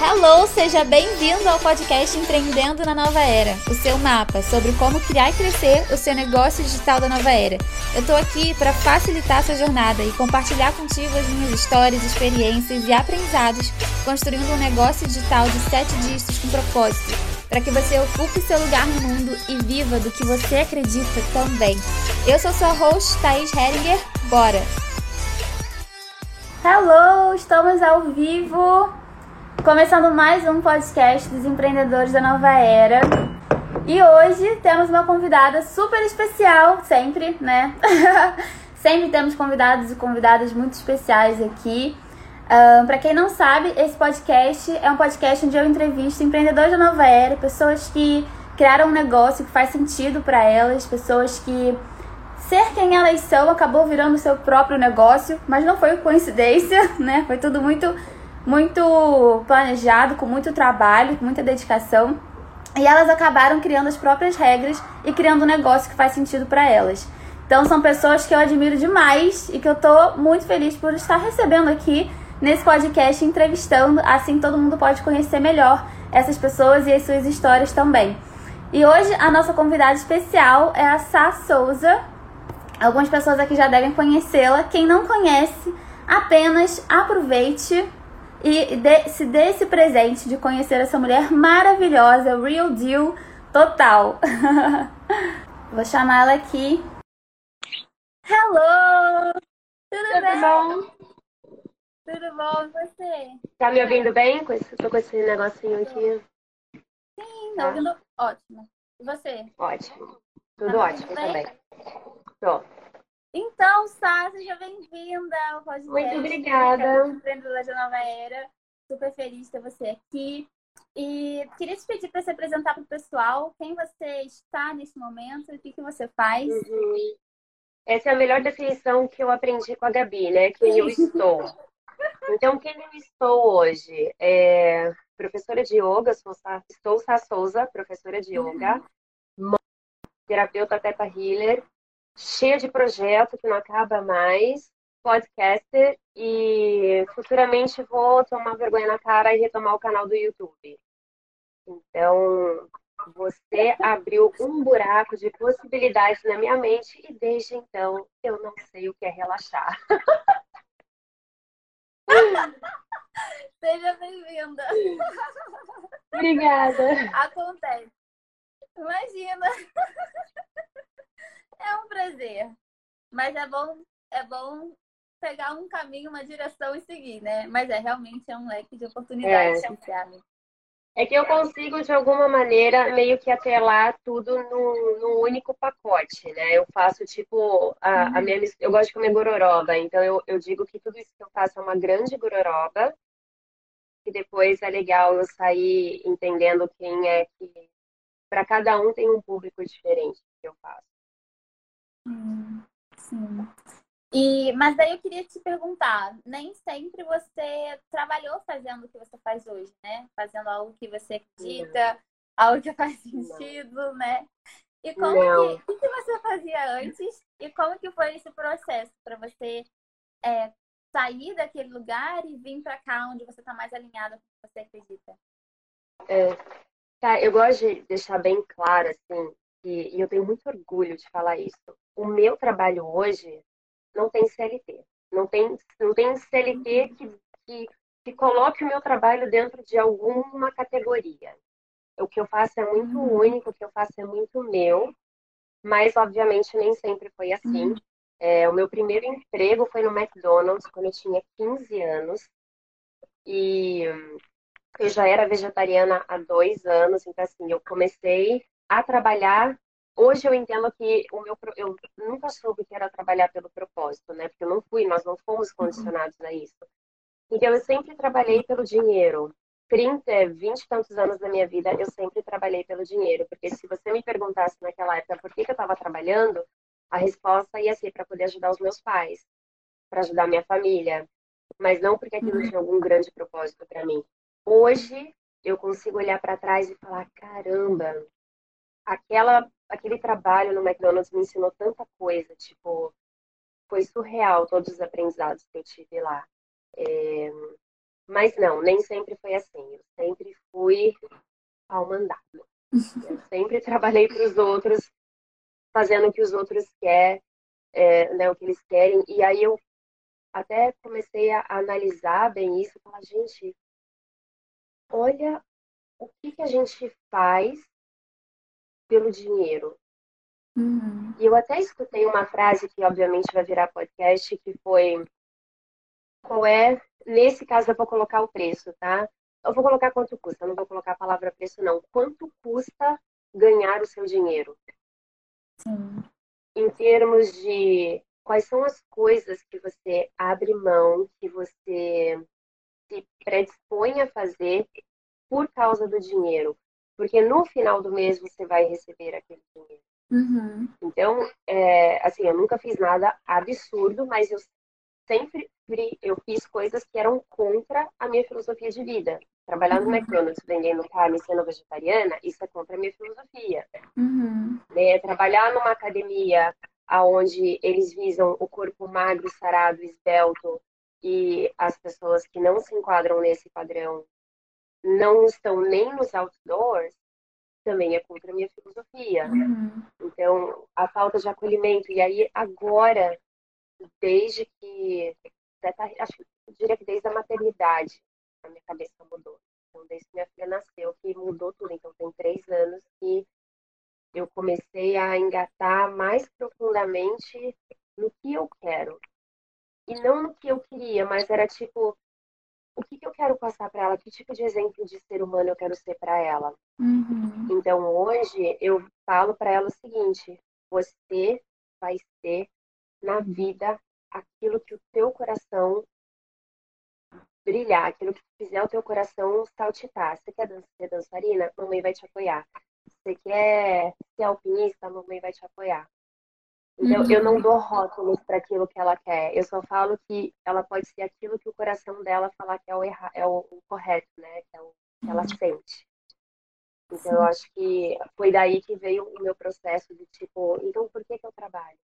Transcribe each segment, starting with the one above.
Hello, seja bem-vindo ao podcast Empreendendo na Nova Era, o seu mapa sobre como criar e crescer o seu negócio digital da nova era. Eu tô aqui para facilitar essa jornada e compartilhar contigo as minhas histórias, experiências e aprendizados construindo um negócio digital de sete dígitos com propósito, para que você ocupe seu lugar no mundo e viva do que você acredita também. Eu sou sua host, Thaís Heringer. Bora! Hello, estamos ao vivo Começando mais um podcast dos empreendedores da nova era. E hoje temos uma convidada super especial, sempre, né? sempre temos convidados e convidadas muito especiais aqui. Uh, para quem não sabe, esse podcast é um podcast onde eu entrevisto empreendedores da nova era, pessoas que criaram um negócio que faz sentido para elas, pessoas que ser quem elas são acabou virando seu próprio negócio, mas não foi coincidência, né? Foi tudo muito muito planejado, com muito trabalho, com muita dedicação. E elas acabaram criando as próprias regras e criando um negócio que faz sentido para elas. Então são pessoas que eu admiro demais e que eu tô muito feliz por estar recebendo aqui nesse podcast, entrevistando, assim todo mundo pode conhecer melhor essas pessoas e as suas histórias também. E hoje a nossa convidada especial é a Sá Souza. Algumas pessoas aqui já devem conhecê-la. Quem não conhece, apenas aproveite e de, se dê esse presente de conhecer essa mulher maravilhosa, real deal total. Vou chamar ela aqui. Hello! Tudo, Tudo bem? bom? Tudo bom e você? Tá me ouvindo bem? Tô com esse negocinho aqui. Sim, tá ouvindo ótimo. E você? Ótimo. Tudo tá ótimo também. Tô. Então, Sá, seja bem-vinda ao podcast. Muito obrigada. Empreendedora da Nova Era. Super feliz de ter você aqui. E queria te pedir para se apresentar para o pessoal quem você está nesse momento e o que, que você faz. Uhum. Essa é a melhor definição que eu aprendi com a Gabi, né? Quem eu estou. Então, quem eu estou hoje? É professora de yoga, sou, estou Sá Souza, professora de yoga, uhum. terapeuta Teta Healer cheia de projeto que não acaba mais, podcaster e futuramente vou tomar vergonha na cara e retomar o canal do YouTube. Então, você abriu um buraco de possibilidades na minha mente e desde então eu não sei o que é relaxar. Seja bem-vinda. Obrigada. Acontece. Imagina. É um prazer. Mas é bom, é bom pegar um caminho, uma direção e seguir, né? Mas é realmente é um leque de oportunidades é. abre. É que eu consigo, de alguma maneira, meio que atrelar tudo no único pacote, né? Eu faço, tipo, a, uhum. a minha... Eu gosto de comer gororoba, então eu, eu digo que tudo isso que eu faço é uma grande gororoba, e depois é legal eu sair entendendo quem é que... Para cada um tem um público diferente que eu faço. Sim. E, mas daí eu queria te perguntar, nem sempre você trabalhou fazendo o que você faz hoje, né? Fazendo algo que você acredita, Não. algo que faz sentido, Não. né? E como que, que, que, você fazia antes e como que foi esse processo para você é, sair daquele lugar e vir para cá onde você está mais alinhado com o que você acredita? É, tá, eu gosto de deixar bem claro assim e, e eu tenho muito orgulho de falar isso. O meu trabalho hoje não tem CLT. Não tem, não tem CLT que, que, que coloque o meu trabalho dentro de alguma categoria. O que eu faço é muito uhum. único, o que eu faço é muito meu, mas obviamente nem sempre foi assim. Uhum. É, o meu primeiro emprego foi no McDonald's quando eu tinha 15 anos. E eu já era vegetariana há dois anos, então assim, eu comecei a trabalhar. Hoje eu entendo que o meu eu nunca soube que era trabalhar pelo propósito, né? Porque eu não fui, nós não fomos condicionados a isso. Então eu sempre trabalhei pelo dinheiro. 30, 20 e tantos anos da minha vida, eu sempre trabalhei pelo dinheiro. Porque se você me perguntasse naquela época por que, que eu estava trabalhando, a resposta ia ser para poder ajudar os meus pais, para ajudar minha família, mas não porque aquilo tinha algum grande propósito para mim. Hoje eu consigo olhar para trás e falar: caramba, aquela, aquele trabalho no McDonald's me ensinou tanta coisa, tipo, foi surreal todos os aprendizados que eu tive lá. É, mas não, nem sempre foi assim. Eu fui ao mandado. Eu sempre trabalhei para os outros, fazendo o que os outros querem, é, né, o que eles querem. E aí eu até comecei a analisar bem isso, falar, gente, olha o que, que a gente faz pelo dinheiro. Uhum. E eu até escutei uma frase que obviamente vai virar podcast, que foi qual é, nesse caso eu vou colocar o preço, tá? Eu vou colocar quanto custa, não vou colocar a palavra preço não. Quanto custa ganhar o seu dinheiro? Sim. Em termos de quais são as coisas que você abre mão, que você se predispõe a fazer por causa do dinheiro. Porque no final do mês você vai receber aquele dinheiro. Uhum. Então, é, assim, eu nunca fiz nada absurdo, mas eu sempre eu fiz coisas que eram contra a minha filosofia de vida. Trabalhar no uhum. McDonald's vendendo carne sendo vegetariana, isso é contra a minha filosofia. Uhum. Né? Trabalhar numa academia onde eles visam o corpo magro, sarado, esbelto, e as pessoas que não se enquadram nesse padrão não estão nem nos outdoors, também é contra a minha filosofia. Uhum. Então, a falta de acolhimento. E aí, agora, desde que. Acho que eu diria que desde a maternidade, a minha cabeça mudou. Então, desde que minha filha nasceu, que mudou tudo. Então, tem três anos que eu comecei a engatar mais profundamente no que eu quero. E não no que eu queria, mas era tipo, o que, que eu quero passar para ela? Que tipo de exemplo de ser humano eu quero ser para ela? Uhum. Então hoje eu falo para ela o seguinte: você vai ser na vida aquilo que o teu coração brilhar, aquilo que fizer o teu coração saltitar. Você quer ser dançarina? Mamãe vai te apoiar. Você quer ser alpinista? Mamãe vai te apoiar. Então, eu não dou rótulos para aquilo que ela quer. Eu só falo que ela pode ser aquilo que o coração dela falar que é o, erra, é o, correto, né? Que é o que ela sente. Então, eu acho que foi daí que veio o meu processo de tipo, então por que, que eu trabalho?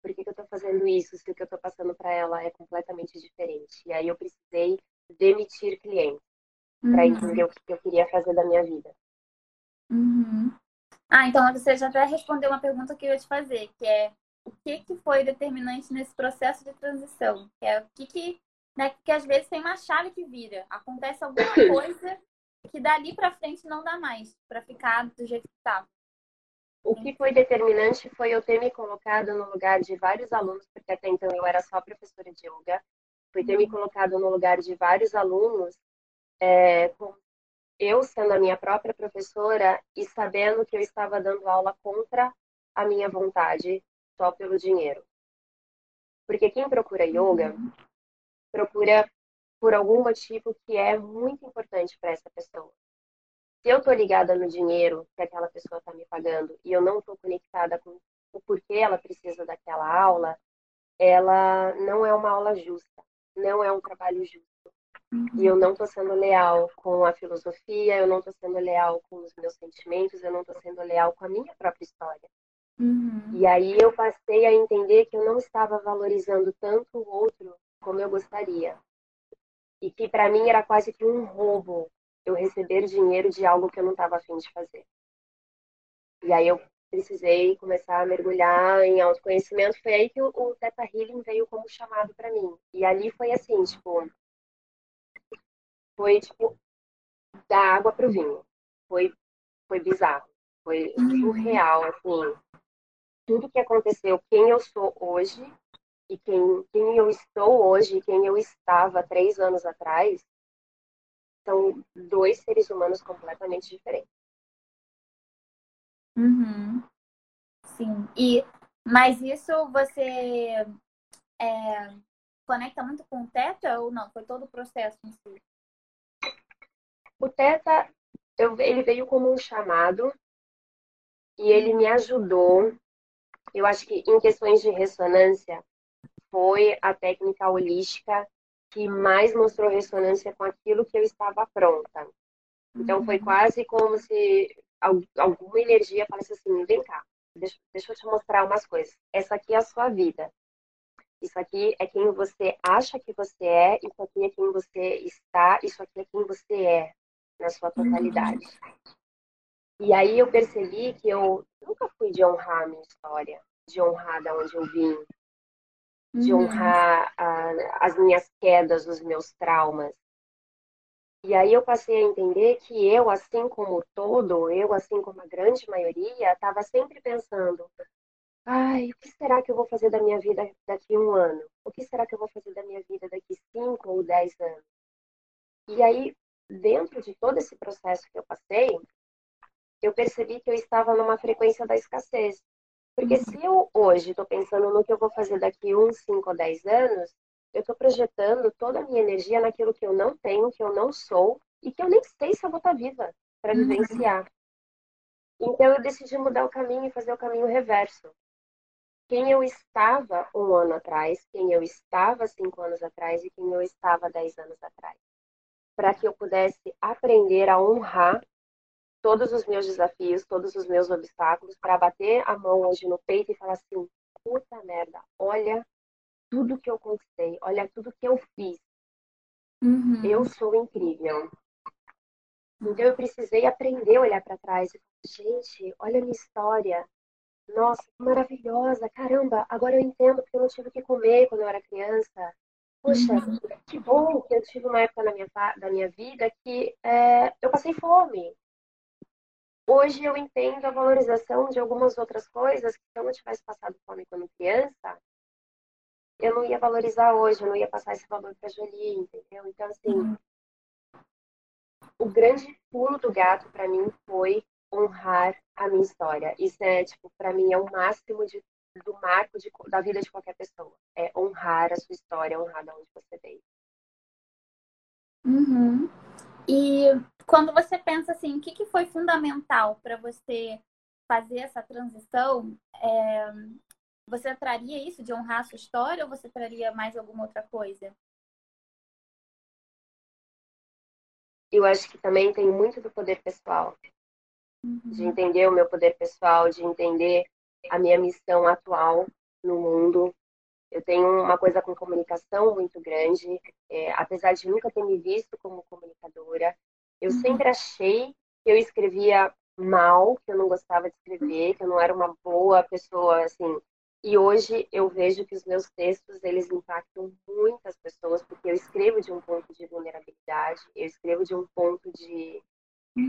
Por que, que eu estou fazendo isso se o que eu estou passando para ela é completamente diferente? E aí eu precisei demitir clientes uhum. para entender o que eu queria fazer da minha vida. Uhum. Ah, então você já até respondeu uma pergunta que eu ia te fazer, que é o que, que foi determinante nesse processo de transição? Que é o que, que né, porque às vezes tem uma chave que vira, acontece alguma coisa que dali para frente não dá mais para ficar do jeito que está. O que foi determinante foi eu ter me colocado no lugar de vários alunos, porque até então eu era só professora de yoga, foi ter me uhum. colocado no lugar de vários alunos é, com eu sendo a minha própria professora e sabendo que eu estava dando aula contra a minha vontade, só pelo dinheiro. Porque quem procura yoga, procura por algum motivo que é muito importante para essa pessoa. Se eu estou ligada no dinheiro que aquela pessoa está me pagando e eu não estou conectada com o porquê ela precisa daquela aula, ela não é uma aula justa, não é um trabalho justo. E eu não estou sendo leal com a filosofia, eu não estou sendo leal com os meus sentimentos, eu não estou sendo leal com a minha própria história. Uhum. E aí eu passei a entender que eu não estava valorizando tanto o outro como eu gostaria. E que para mim era quase que um roubo eu receber dinheiro de algo que eu não estava afim de fazer. E aí eu precisei começar a mergulhar em autoconhecimento. Foi aí que o, o Theta Healing veio como chamado para mim. E ali foi assim, tipo, foi tipo da água pro vinho. Foi, foi bizarro. Foi uhum. surreal, assim. Tudo que aconteceu, quem eu sou hoje e quem, quem eu estou hoje, quem eu estava três anos atrás, são dois seres humanos completamente diferentes. Uhum. Sim. E mas isso você é, conecta muito com o Teta ou não? Foi todo o processo em si? O Teta, eu, ele veio como um chamado e ele me ajudou. Eu acho que em questões de ressonância foi a técnica holística que mais mostrou ressonância com aquilo que eu estava pronta. Então foi uhum. quase como se alguma energia falasse assim, vem cá, deixa, deixa eu te mostrar umas coisas. Essa aqui é a sua vida. Isso aqui é quem você acha que você é, isso aqui é quem você está, isso aqui é quem você é. Na sua totalidade. E aí eu percebi que eu nunca fui de honrar a minha história, de honrar da onde eu vim, de uhum. honrar a, as minhas quedas, os meus traumas. E aí eu passei a entender que eu, assim como todo, eu, assim como a grande maioria, estava sempre pensando: ai, o que será que eu vou fazer da minha vida daqui um ano? O que será que eu vou fazer da minha vida daqui cinco ou dez anos? E aí, dentro de todo esse processo que eu passei, eu percebi que eu estava numa frequência da escassez. Porque uhum. se eu hoje estou pensando no que eu vou fazer daqui uns 5 ou 10 anos, eu estou projetando toda a minha energia naquilo que eu não tenho, que eu não sou e que eu nem sei se eu vou estar tá viva para uhum. vivenciar. Então eu decidi mudar o caminho e fazer o caminho reverso. Quem eu estava um ano atrás, quem eu estava cinco anos atrás e quem eu estava dez anos atrás. Para que eu pudesse aprender a honrar todos os meus desafios, todos os meus obstáculos, para bater a mão hoje no peito e falar assim: puta merda, olha tudo que eu conquistei, olha tudo que eu fiz. Uhum. Eu sou incrível. Então eu precisei aprender a olhar para trás e gente, olha a minha história. Nossa, que maravilhosa, caramba, agora eu entendo porque eu não tive o que comer quando eu era criança. Poxa, uhum. que bom que eu tive uma época na minha, da minha vida que é, eu passei fome. Hoje eu entendo a valorização de algumas outras coisas que se eu não tivesse passado fome quando criança, eu não ia valorizar hoje, eu não ia passar esse valor para Jolie, entendeu? Então, assim, uhum. o grande pulo do gato para mim foi honrar a minha história. Isso é, tipo, para mim é o máximo de, do marco de, da vida de qualquer pessoa. É honrar a sua história, honrar de onde você veio. Uhum. E quando você pensa assim, o que, que foi fundamental para você fazer essa transição? É, você traria isso de honrar a sua história ou você traria mais alguma outra coisa? Eu acho que também tem muito do poder pessoal. Uhum. De entender o meu poder pessoal, de entender a minha missão atual no mundo, eu tenho uma coisa com comunicação muito grande, é, apesar de nunca ter me visto como comunicadora. Eu uhum. sempre achei que eu escrevia mal, que eu não gostava de escrever, que eu não era uma boa pessoa, assim. E hoje eu vejo que os meus textos, eles impactam muitas pessoas, porque eu escrevo de um ponto de vulnerabilidade, eu escrevo de um ponto de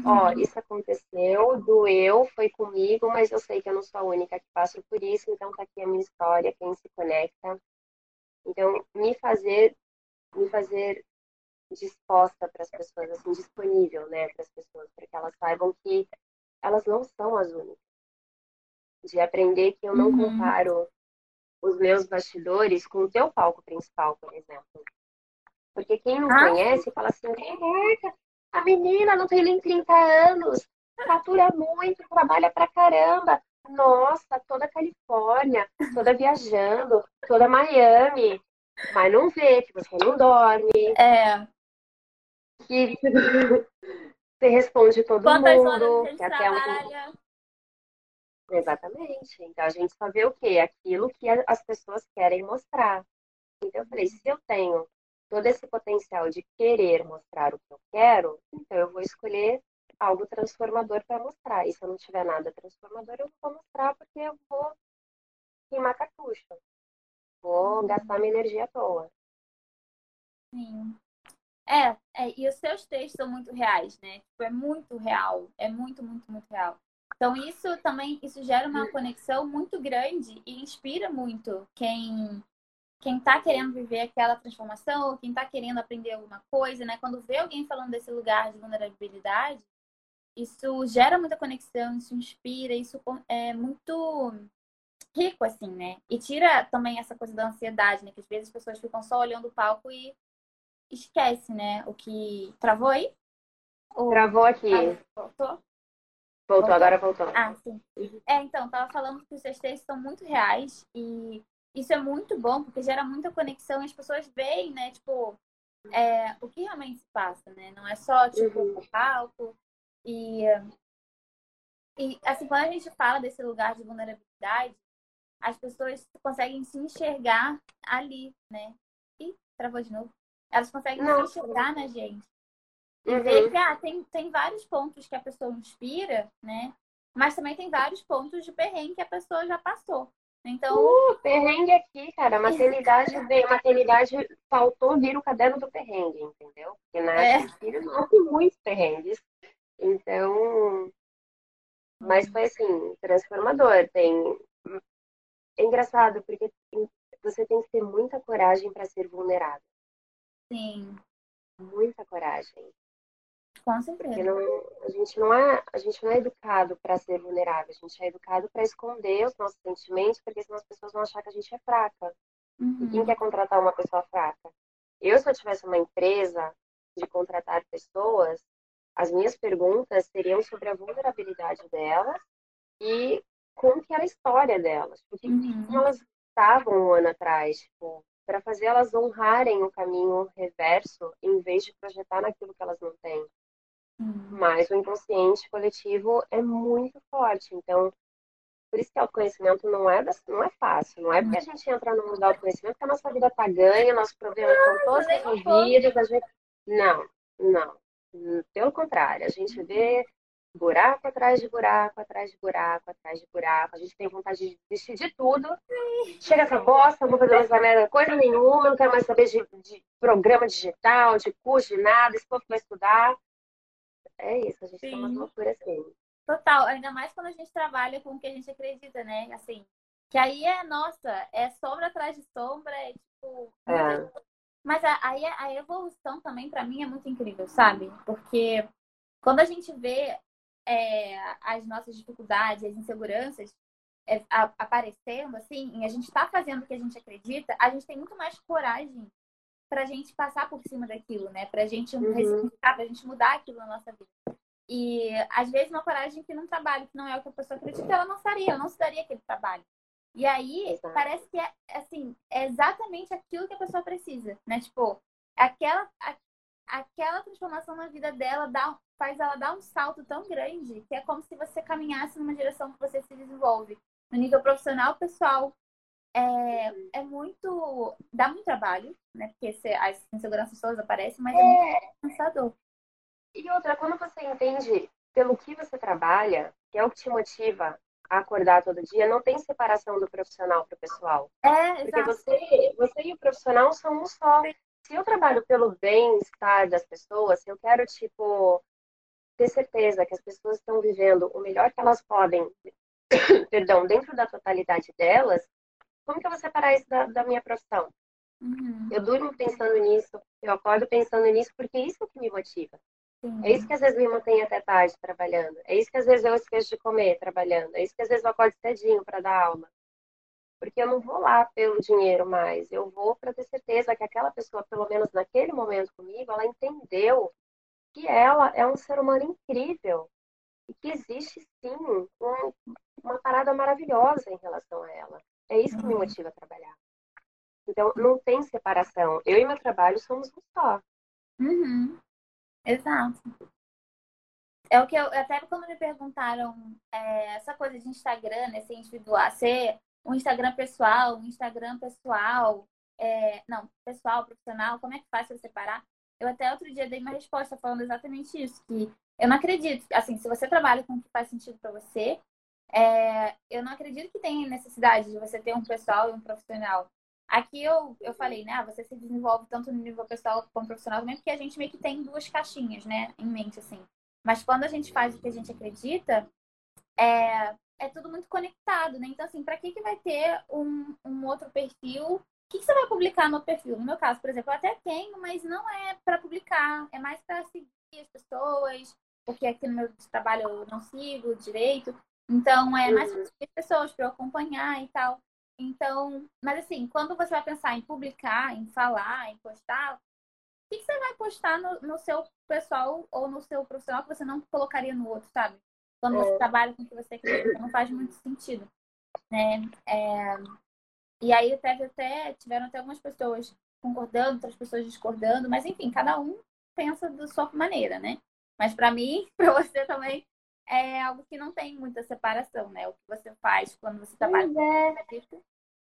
Ó, oh, isso aconteceu, doeu, foi comigo, mas eu sei que eu não sou a única que passo por isso, então tá aqui a minha história, quem se conecta. Então, me fazer, me fazer disposta para as pessoas, assim, disponível, né, para as pessoas, para que elas saibam que elas não são as únicas. De aprender que eu não uhum. comparo os meus bastidores com o teu palco principal, por exemplo. Porque quem não ah. conhece fala assim, caraca, a menina não tem nem 30 anos, fatura muito, trabalha pra caramba. Nossa, toda Califórnia, toda viajando, toda Miami. Mas não vê que você não dorme. É. Que você responde todo Quantas mundo. Horas que até um... Exatamente. Então a gente só vê o quê? Aquilo que as pessoas querem mostrar. Então eu falei, se eu tenho todo esse potencial de querer mostrar o que eu quero, então eu vou escolher algo transformador para mostrar. E se eu não tiver nada transformador, eu não vou mostrar porque eu vou queimar cartucho. Vou gastar minha energia à toa. Sim. É, é, e os seus textos são muito reais, né? Tipo, é muito real. É muito, muito, muito real. Então, isso também, isso gera uma conexão muito grande e inspira muito quem quem está querendo viver aquela transformação, ou quem está querendo aprender alguma coisa, né? Quando vê alguém falando desse lugar de vulnerabilidade, isso gera muita conexão, isso inspira, isso é muito rico, assim, né? E tira também essa coisa da ansiedade, né? Que às vezes as pessoas ficam só olhando o palco e esquece, né? O que. Travou aí? Ou... Travou aqui. Ah, voltou? Voltou, voltou, agora voltou. Ah, sim. É, então, tava falando que os seus textos são muito reais e isso é muito bom, porque gera muita conexão e as pessoas veem, né, tipo, é, o que realmente se passa, né? Não é só, tipo, uhum. o palco. E, e, assim, quando a gente fala desse lugar de vulnerabilidade, as pessoas conseguem se enxergar ali, né? E travou de novo. Elas conseguem Não. se enxergar na gente. E uhum. ver que ah, tem, tem vários pontos que a pessoa inspira, né? Mas também tem vários pontos de perrengue que a pessoa já passou. Então. Uh, perrengue aqui, cara. Maternidade veio, maternidade faltou vir o caderno do perrengue, entendeu? Porque na é. filho não tem muitos perrengues. Então. Mas foi assim, transformador. Tem. É engraçado, porque você tem que ter muita coragem para ser vulnerável. Sim. Muita coragem. Com certeza. Não, a, gente não é, a gente não é educado para ser vulnerável, a gente é educado para esconder os nossos sentimentos, porque senão as pessoas vão achar que a gente é fraca. Uhum. E quem quer contratar uma pessoa fraca? Eu, se eu tivesse uma empresa de contratar pessoas, as minhas perguntas seriam sobre a vulnerabilidade delas e como que era a história delas. Porque uhum. como elas estavam um ano atrás, tipo, para fazer elas honrarem o caminho reverso em vez de projetar naquilo que elas não têm. Uhum. Mas o inconsciente coletivo é muito forte. Então, por isso que o autoconhecimento não é, não é fácil. Não é porque a gente entra no mundo do autoconhecimento que a nossa vida tá ganha, nossos problemas estão todos resolvidos. A gente... Não, não. Pelo contrário, a gente vê buraco atrás de buraco, atrás de buraco, atrás de buraco. A gente tem vontade de desistir de tudo. Chega essa bosta, não vou fazer mais nada, coisa nenhuma, não quero mais saber de, de programa digital, de curso, de nada, esse povo vai estudar. É isso, a gente Sim. tem uma loucura assim. Total, ainda mais quando a gente trabalha com o que a gente acredita, né? Assim, que aí é, nossa, é sombra atrás de sombra, é tipo. É. Mas aí a, a evolução também, para mim, é muito incrível, sabe? Porque quando a gente vê é, as nossas dificuldades, as inseguranças é, a, aparecendo, assim, e a gente está fazendo o que a gente acredita, a gente tem muito mais coragem para a gente passar por cima daquilo, né? Para a gente uhum. ressignificar, para a gente mudar aquilo na nossa vida. E às vezes uma coragem que num trabalho que não é o que a pessoa acredita, ela não faria, ela não se daria aquele trabalho. E aí Exato. parece que é assim, é exatamente aquilo que a pessoa precisa, né? Tipo, aquela a, aquela transformação na vida dela dá, faz ela dar um salto tão grande que é como se você caminhasse numa direção que você se desenvolve no nível profissional, pessoal, é, é muito. dá muito trabalho, né? Porque as inseguranças todas aparecem, mas é, é muito cansador. E outra, quando você entende pelo que você trabalha, que é o que te motiva a acordar todo dia, não tem separação do profissional para o pessoal. É, Porque você, você e o profissional são um só. Se eu trabalho pelo bem-estar das pessoas, se eu quero, tipo, ter certeza que as pessoas estão vivendo o melhor que elas podem, perdão, dentro da totalidade delas, como que eu vou separar isso da, da minha profissão? Uhum. Eu durmo pensando nisso, eu acordo pensando nisso, porque é isso que me motiva. É isso que às vezes me mantém até tarde trabalhando. É isso que às vezes eu esqueço de comer trabalhando. É isso que às vezes eu acordo cedinho para dar aula. Porque eu não vou lá pelo dinheiro mais. Eu vou para ter certeza que aquela pessoa, pelo menos naquele momento comigo, ela entendeu que ela é um ser humano incrível e que existe sim um, uma parada maravilhosa em relação a ela. É isso que me uhum. motiva a trabalhar. Então, não tem separação. Eu e meu trabalho somos um só. Uhum. Exato. É o que eu, até quando me perguntaram é, essa coisa de Instagram, né, ser individual, ser um Instagram pessoal, um Instagram pessoal, é, não, pessoal, profissional, como é que faz para separar? Eu até outro dia dei uma resposta falando exatamente isso, que eu não acredito, assim, se você trabalha com o que faz sentido para você, é, eu não acredito que tenha necessidade de você ter um pessoal e um profissional. Aqui eu, eu falei, né? Ah, você se desenvolve tanto no nível pessoal como profissional também, porque a gente meio que tem duas caixinhas, né? Em mente, assim. Mas quando a gente faz o que a gente acredita, é, é tudo muito conectado, né? Então, assim, para que, que vai ter um, um outro perfil? O que, que você vai publicar no perfil? No meu caso, por exemplo, eu até tenho, mas não é para publicar, é mais para seguir as pessoas, porque aqui no meu trabalho eu não sigo direito. Então, é mais para as pessoas, para eu acompanhar e tal. Então, mas assim, quando você vai pensar em publicar, em falar, em postar, o que, que você vai postar no, no, seu pessoal ou no seu profissional que você não colocaria no outro, sabe? Quando você é. trabalha com o que você acredita, não faz muito sentido. Né? É... E aí teve até, tiveram até algumas pessoas concordando, outras pessoas discordando, mas enfim, cada um pensa da sua maneira, né? Mas para mim, para você também, é algo que não tem muita separação, né? O que você faz quando você trabalha com é.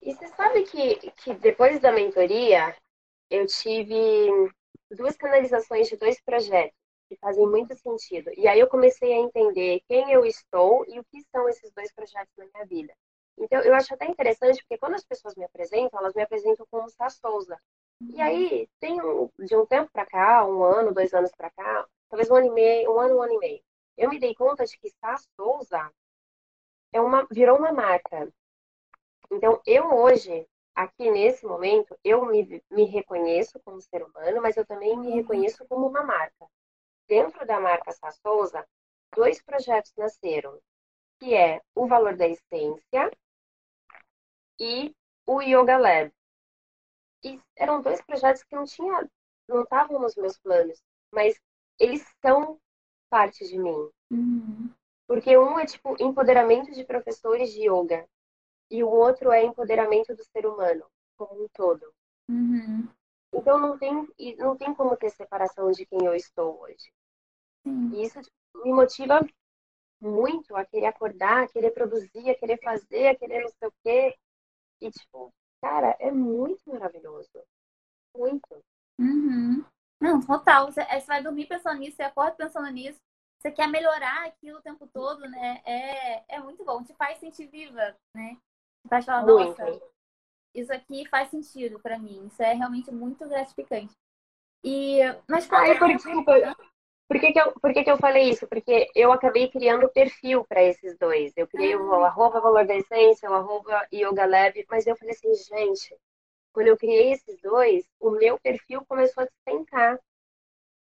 E você sabe que, que depois da mentoria, eu tive duas canalizações de dois projetos. que fazem muito sentido. E aí eu comecei a entender quem eu estou e o que são esses dois projetos na minha vida. Então, eu acho até interessante, porque quando as pessoas me apresentam, elas me apresentam como Sá Souza. E aí, tem um, de um tempo para cá, um ano, dois anos para cá, talvez um ano e meio, um ano, um ano e meio, eu me dei conta de que Sá Souza é uma, virou uma marca. Então, eu hoje, aqui nesse momento, eu me, me reconheço como ser humano, mas eu também me reconheço como uma marca. Dentro da marca Sá Souza, dois projetos nasceram, que é o valor da essência e o Yoga Lab. E eram dois projetos que não tinha, não estavam nos meus planos, mas eles são parte de mim. Uhum. Porque um é tipo empoderamento de professores de yoga e o outro é empoderamento do ser humano como um todo. Uhum. Então não tem não tem como ter separação de quem eu estou hoje. Sim. E isso tipo, me motiva muito a querer acordar, a querer produzir, a querer fazer, a querer não sei o quê. E, tipo, cara, é muito maravilhoso. Muito. Uhum. Não, total. Você, você vai dormir pensando nisso, você acorda pensando nisso. Você quer melhorar aquilo o tempo todo, né? É, é muito bom. Te faz sentir viva, né? Te faz falar, nossa, isso aqui faz sentido para mim. Isso é realmente muito gratificante. E, mas Ai, por, desculpa, por que, que, eu, por que, que eu falei isso? Porque eu acabei criando perfil para esses dois. Eu criei o ah. arroba valor da essência, o arroba yoga lab, mas eu falei assim, gente, quando eu criei esses dois, o meu perfil começou a despencar.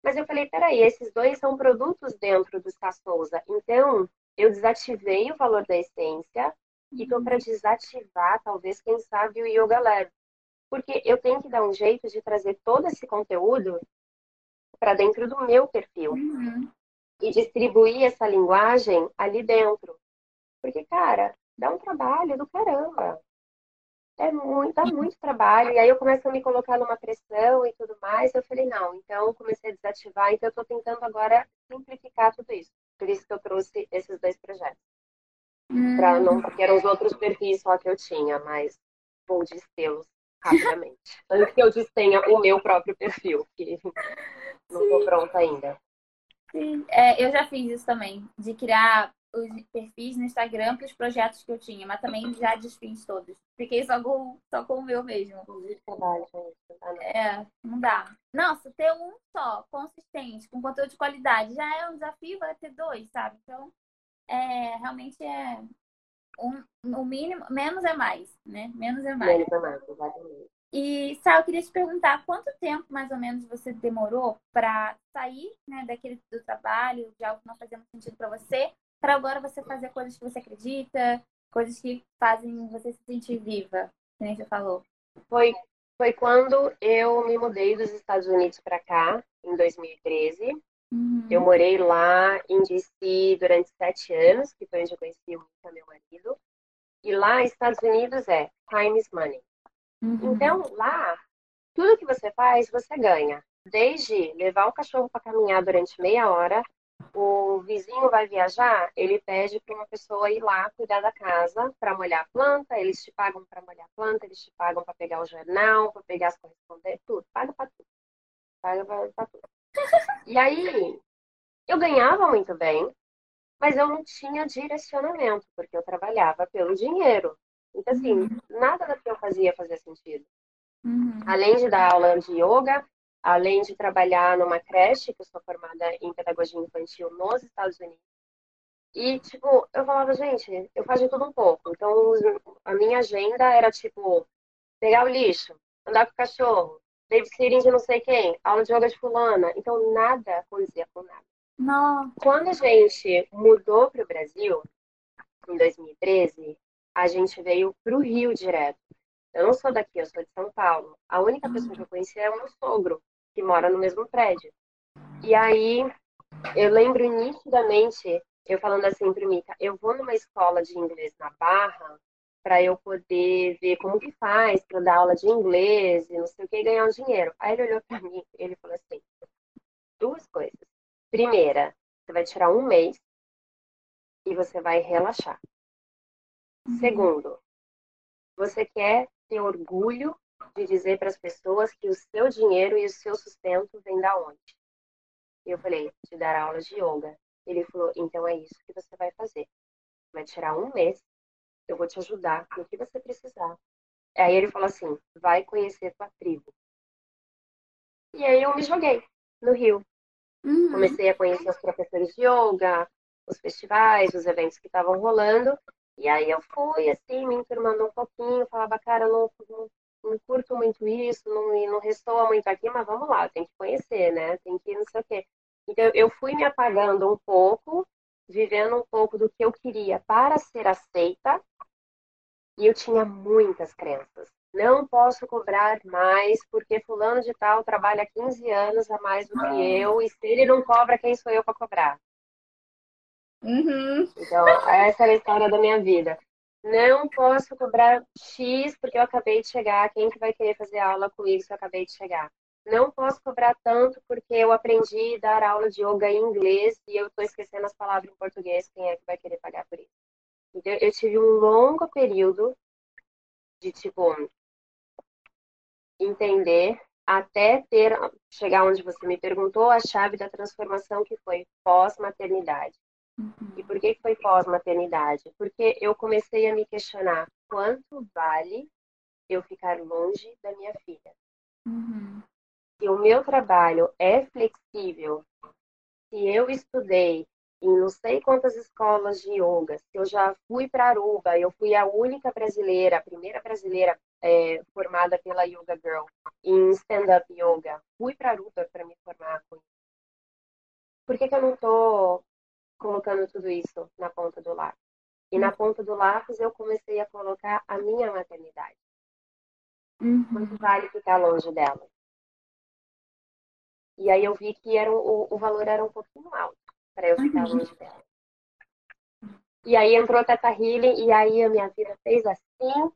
Mas eu falei, peraí, esses dois são produtos dentro do Sá Souza. Então, eu desativei o valor da essência e estou para desativar, talvez, quem sabe, o Yoga Lab. Porque eu tenho que dar um jeito de trazer todo esse conteúdo para dentro do meu perfil uhum. e distribuir essa linguagem ali dentro. Porque, cara, dá um trabalho do caramba. É muito, dá muito trabalho. E aí eu começo a me colocar numa pressão e tudo mais. Eu falei, não, então comecei a desativar. Então eu estou tentando agora simplificar tudo isso. Por isso que eu trouxe esses dois projetos. Hum. Pra não, porque eram os outros perfis só que eu tinha, mas vou destê-los rapidamente. Antes que eu destenha o meu próprio perfil, que não estou pronta ainda. Sim. É, eu já fiz isso também, de criar os perfis no Instagram para os projetos que eu tinha, mas também já desfiz todos. Fiquei só com, só com o meu mesmo. É, não dá. Nossa, ter um só, consistente, com conteúdo de qualidade, já é um desafio, vai ter dois, sabe? Então, é, realmente é um, o mínimo, menos é mais, né? Menos é mais. Menos é mais, exatamente. E, Sal, eu queria te perguntar quanto tempo mais ou menos você demorou para sair né, daquele do trabalho, de algo que não fazia muito sentido para você, para agora você fazer coisas que você acredita, coisas que fazem você se sentir viva, como você falou. Foi, foi quando eu me mudei dos Estados Unidos para cá, em 2013. Uhum. Eu morei lá em DC durante sete anos, que foi onde eu conheci o meu marido. E lá, Estados Unidos é time is money. Uhum. Então, lá, tudo que você faz, você ganha. Desde levar o cachorro para caminhar durante meia hora, o vizinho vai viajar, ele pede para uma pessoa ir lá cuidar da casa para molhar a planta, eles te pagam para molhar a planta, eles te pagam para pegar o jornal, para pegar as correspondências, tudo, paga para tudo. Paga para tudo. E aí, eu ganhava muito bem, mas eu não tinha direcionamento, porque eu trabalhava pelo dinheiro. Então, assim, uhum. nada do que eu fazia fazia sentido. Uhum. Além de dar aula de yoga, além de trabalhar numa creche, que eu sou formada em pedagogia infantil nos Estados Unidos. E, tipo, eu falava, gente, eu fazia tudo um pouco. Então, a minha agenda era, tipo, pegar o lixo, andar com o cachorro, babysitting de não sei quem, aula de yoga de fulana. Então, nada condizia com nada. Não. Quando a gente mudou para o Brasil, em 2013, a gente veio para o Rio direto. Eu não sou daqui, eu sou de São Paulo. A única pessoa que eu conheci é o meu sogro, que mora no mesmo prédio. E aí, eu lembro nitidamente, eu falando assim para Mica, eu vou numa escola de inglês na Barra para eu poder ver como que faz para dar aula de inglês e não sei o que e ganhar um dinheiro. Aí ele olhou para mim, ele falou assim: duas coisas. Primeira, você vai tirar um mês e você vai relaxar. Uhum. Segundo, você quer ter orgulho de dizer para as pessoas que o seu dinheiro e o seu sustento vem da onde? E eu falei, te dar aula de yoga. Ele falou, então é isso que você vai fazer. Vai tirar um mês, eu vou te ajudar no que você precisar. Aí ele falou assim, vai conhecer tua tribo. E aí eu me joguei no Rio. Uhum. Comecei a conhecer os professores de yoga, os festivais, os eventos que estavam rolando. E aí eu fui, assim, me enturmando um pouquinho, falava, cara, não, não, não curto muito isso, não, não ressoa muito aqui, mas vamos lá, tem que conhecer, né? Tem que não sei o quê. Então eu fui me apagando um pouco, vivendo um pouco do que eu queria para ser aceita, e eu tinha muitas crenças. Não posso cobrar mais porque fulano de tal trabalha 15 anos a mais do que ah. eu e se ele não cobra, quem sou eu para cobrar? Uhum. Então, essa é a história da minha vida. Não posso cobrar X porque eu acabei de chegar. Quem que vai querer fazer aula comigo se eu acabei de chegar? Não posso cobrar tanto porque eu aprendi a dar aula de yoga em inglês e eu estou esquecendo as palavras em português. Quem é que vai querer pagar por isso? Então, eu tive um longo período de, tipo, entender até ter, chegar onde você me perguntou, a chave da transformação que foi pós-maternidade. Uhum. E por que foi pós-maternidade? Porque eu comecei a me questionar quanto vale eu ficar longe da minha filha. Uhum. Se o meu trabalho é flexível, se eu estudei em não sei quantas escolas de yoga, se eu já fui para Aruba, eu fui a única brasileira, a primeira brasileira é, formada pela Yoga Girl em stand-up yoga, fui para Aruba para me formar com. Por que, que eu não estou colocando tudo isso na ponta do lápis. E na ponta do lápis eu comecei a colocar a minha maternidade. Uhum. Quanto vale ficar longe dela? E aí eu vi que era o, o valor era um pouquinho alto para eu ficar uhum. longe dela. E aí entrou a Teta Healing e aí a minha vida fez assim.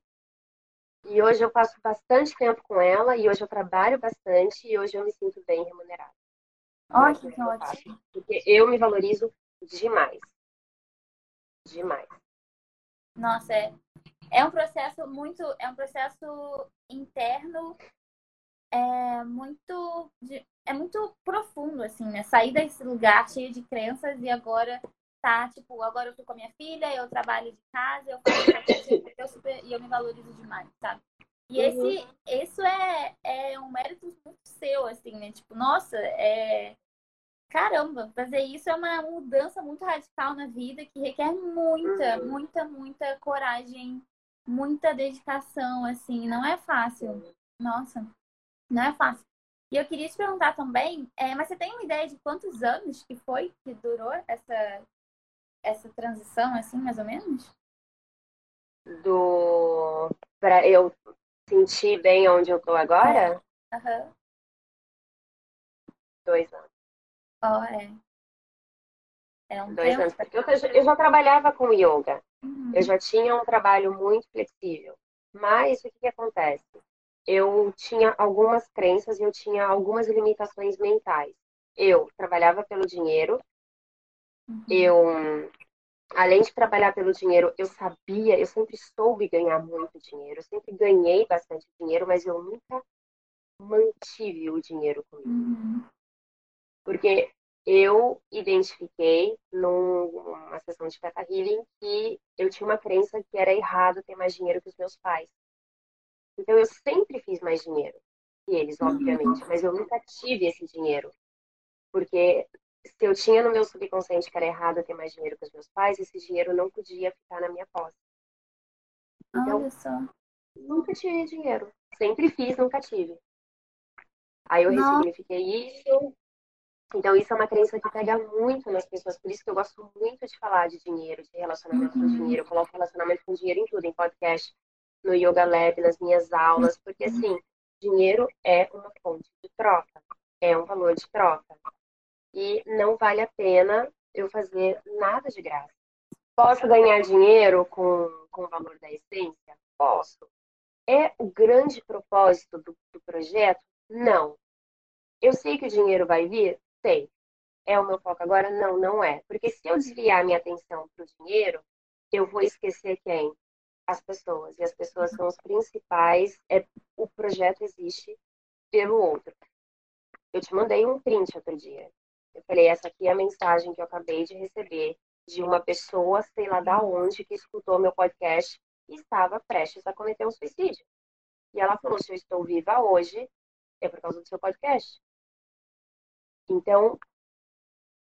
E hoje eu passo bastante tempo com ela e hoje eu trabalho bastante e hoje eu me sinto bem remunerada. Ótimo, ótimo. Porque eu me valorizo demais. Demais. Nossa, é, é um processo muito, é um processo interno é muito, é muito profundo, assim, né? Sair desse lugar cheio de crenças e agora tá, tipo, agora eu tô com a minha filha, eu trabalho de casa, eu faço eu super, e eu me valorizo demais, sabe? E uhum. esse, isso é, é um mérito muito seu, assim, né? Tipo, nossa, é, caramba, fazer isso é uma mudança muito radical na vida que requer muita, uhum. muita, muita coragem, muita dedicação, assim, não é fácil. Nossa, não é fácil. E eu queria te perguntar também, é, mas você tem uma ideia de quantos anos que foi que durou essa, essa transição, assim, mais ou menos? Do. para eu sentir bem onde eu tô agora? Aham. Uhum. Dois anos. Oh, é. É um Dois anos. Porque eu, eu já trabalhava com yoga. Uhum. Eu já tinha um trabalho muito flexível. Mas o que, que acontece? Eu tinha algumas crenças e eu tinha algumas limitações mentais. Eu trabalhava pelo dinheiro. Uhum. Eu, além de trabalhar pelo dinheiro, eu sabia, eu sempre soube ganhar muito dinheiro. Eu sempre ganhei bastante dinheiro, mas eu nunca mantive o dinheiro comigo. Uhum. Porque eu identifiquei numa sessão de Theta Healing que eu tinha uma crença que era errado ter mais dinheiro que os meus pais. Então eu sempre fiz mais dinheiro que eles, obviamente, mas eu nunca tive esse dinheiro. Porque se eu tinha no meu subconsciente que era errado ter mais dinheiro que os meus pais, esse dinheiro não podia ficar na minha posse. Então, Olha só. nunca tive dinheiro. Sempre fiz, nunca tive. Aí eu ressignifiquei isso, então, isso é uma crença que pega muito nas pessoas. Por isso que eu gosto muito de falar de dinheiro, de relacionamento uhum. com dinheiro. Eu coloco relacionamento com dinheiro em tudo, em podcast, no Yoga Lab, nas minhas aulas. Porque, uhum. assim, dinheiro é uma fonte de troca. É um valor de troca. E não vale a pena eu fazer nada de graça. Posso ganhar dinheiro com, com o valor da essência? Posso. É o grande propósito do, do projeto? Não. Eu sei que o dinheiro vai vir? Sei. É o meu foco agora? Não, não é. Porque se eu desviar minha atenção para o dinheiro, eu vou esquecer quem? As pessoas. E as pessoas são os principais. É, o projeto existe pelo outro. Eu te mandei um print outro dia. Eu falei, essa aqui é a mensagem que eu acabei de receber de uma pessoa, sei lá da onde, que escutou meu podcast e estava prestes a cometer um suicídio. E ela falou: se eu estou viva hoje, é por causa do seu podcast. Então,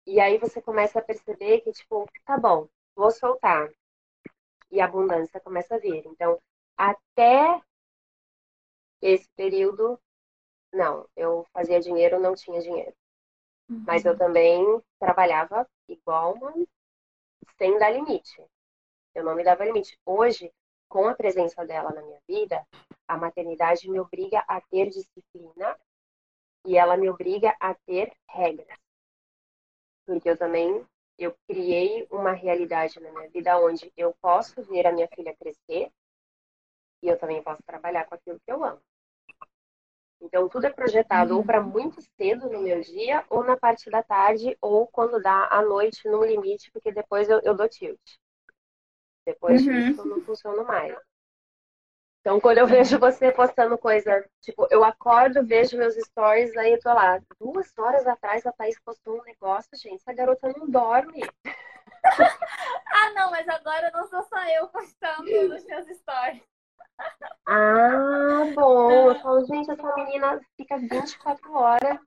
e aí você começa a perceber que, tipo, tá bom, vou soltar. E a abundância começa a vir. Então, até esse período, não, eu fazia dinheiro, não tinha dinheiro. Uhum. Mas eu também trabalhava igual uma sem dar limite. Eu não me dava limite. Hoje, com a presença dela na minha vida, a maternidade me obriga a ter disciplina e ela me obriga a ter regras. Porque eu também eu criei uma realidade na minha vida onde eu posso ver a minha filha crescer e eu também posso trabalhar com aquilo que eu amo. Então, tudo é projetado ou para uhum. muito cedo no meu dia, ou na parte da tarde, ou quando dá à noite, no limite, porque depois eu, eu dou tilt. Depois uhum. disso, não funciona mais. Então, quando eu vejo você postando coisa, tipo, eu acordo, vejo meus stories, aí eu tô lá. Duas horas atrás a Thaís postou um negócio, gente, essa garota não dorme. ah, não, mas agora não sou só eu postando nos meus stories. Ah, bom. Eu falo, gente, essa menina fica 24 horas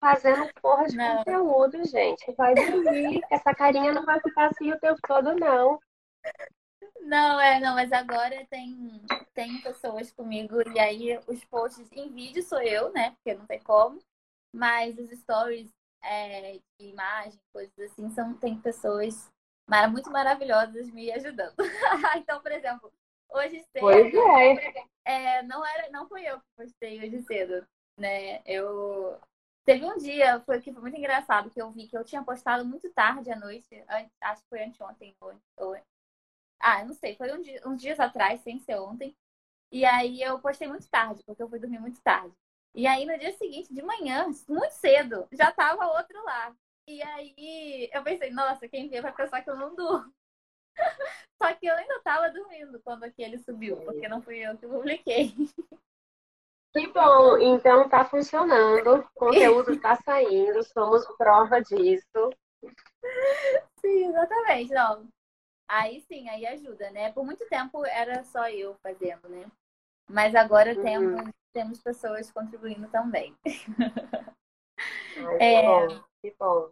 fazendo porra de não. conteúdo, gente. Vai dormir. Essa carinha não vai ficar assim o tempo todo, não. Não, é, não, mas agora tem, tem pessoas comigo, e aí os posts em vídeo sou eu, né? Porque não tem como. Mas os stories é, de imagem, coisas assim, são, tem pessoas muito maravilhosas me ajudando. então, por exemplo, hoje cedo. Pois é. é. não, era, não fui eu que postei hoje cedo, né? Eu. Teve um dia, foi que foi muito engraçado, que eu vi que eu tinha postado muito tarde à noite, acho que foi anteontem, ou, ou ah, não sei, foi um dia, uns dias atrás, sem ser ontem. E aí eu postei muito tarde, porque eu fui dormir muito tarde. E aí no dia seguinte, de manhã, muito cedo, já tava outro lá. E aí eu pensei, nossa, quem vê vai pensar que eu não durmo. Só que eu ainda tava dormindo quando aquele subiu, porque não fui eu que publiquei. Que bom, então tá funcionando, o conteúdo tá saindo, somos prova disso. Sim, exatamente. Não, Aí sim, aí ajuda, né? Por muito tempo era só eu fazendo, né? Mas agora uhum. temos, temos pessoas contribuindo também. Ai, que é, bom, que bom.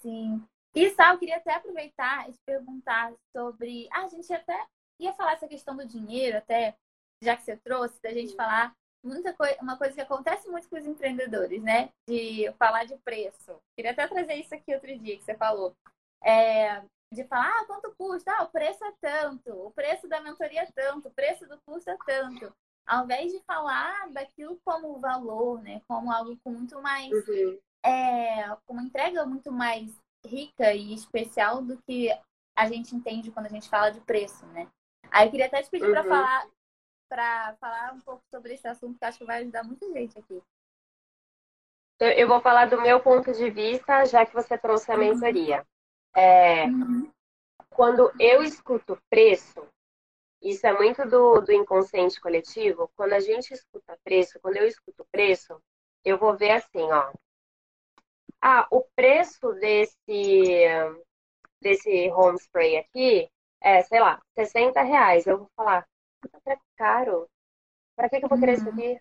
Sim. E Sal, eu queria até aproveitar e te perguntar sobre. Ah, a gente até ia falar essa questão do dinheiro, até, já que você trouxe, da gente falar muita coisa, uma coisa que acontece muito com os empreendedores, né? De falar de preço. Queria até trazer isso aqui outro dia que você falou. É, de falar, ah, quanto custa? Ah, o preço é tanto, o preço da mentoria é tanto, o preço do curso é tanto. Ao invés de falar daquilo como valor, né? Como algo com muito mais. Uhum. É, com uma entrega muito mais rica e especial do que a gente entende quando a gente fala de preço, né? Aí eu queria até te pedir uhum. para falar para falar um pouco sobre esse assunto que acho que vai ajudar muita gente aqui. Eu vou falar do meu ponto de vista, já que você trouxe a uhum. mentoria. É, uhum. Quando eu escuto preço, isso é muito do, do inconsciente coletivo. Quando a gente escuta preço, quando eu escuto preço, eu vou ver assim, ó. Ah, o preço desse, desse home spray aqui é, sei lá, 60 reais. Eu vou falar, tá caro. Pra que, que eu vou querer isso uhum. aqui?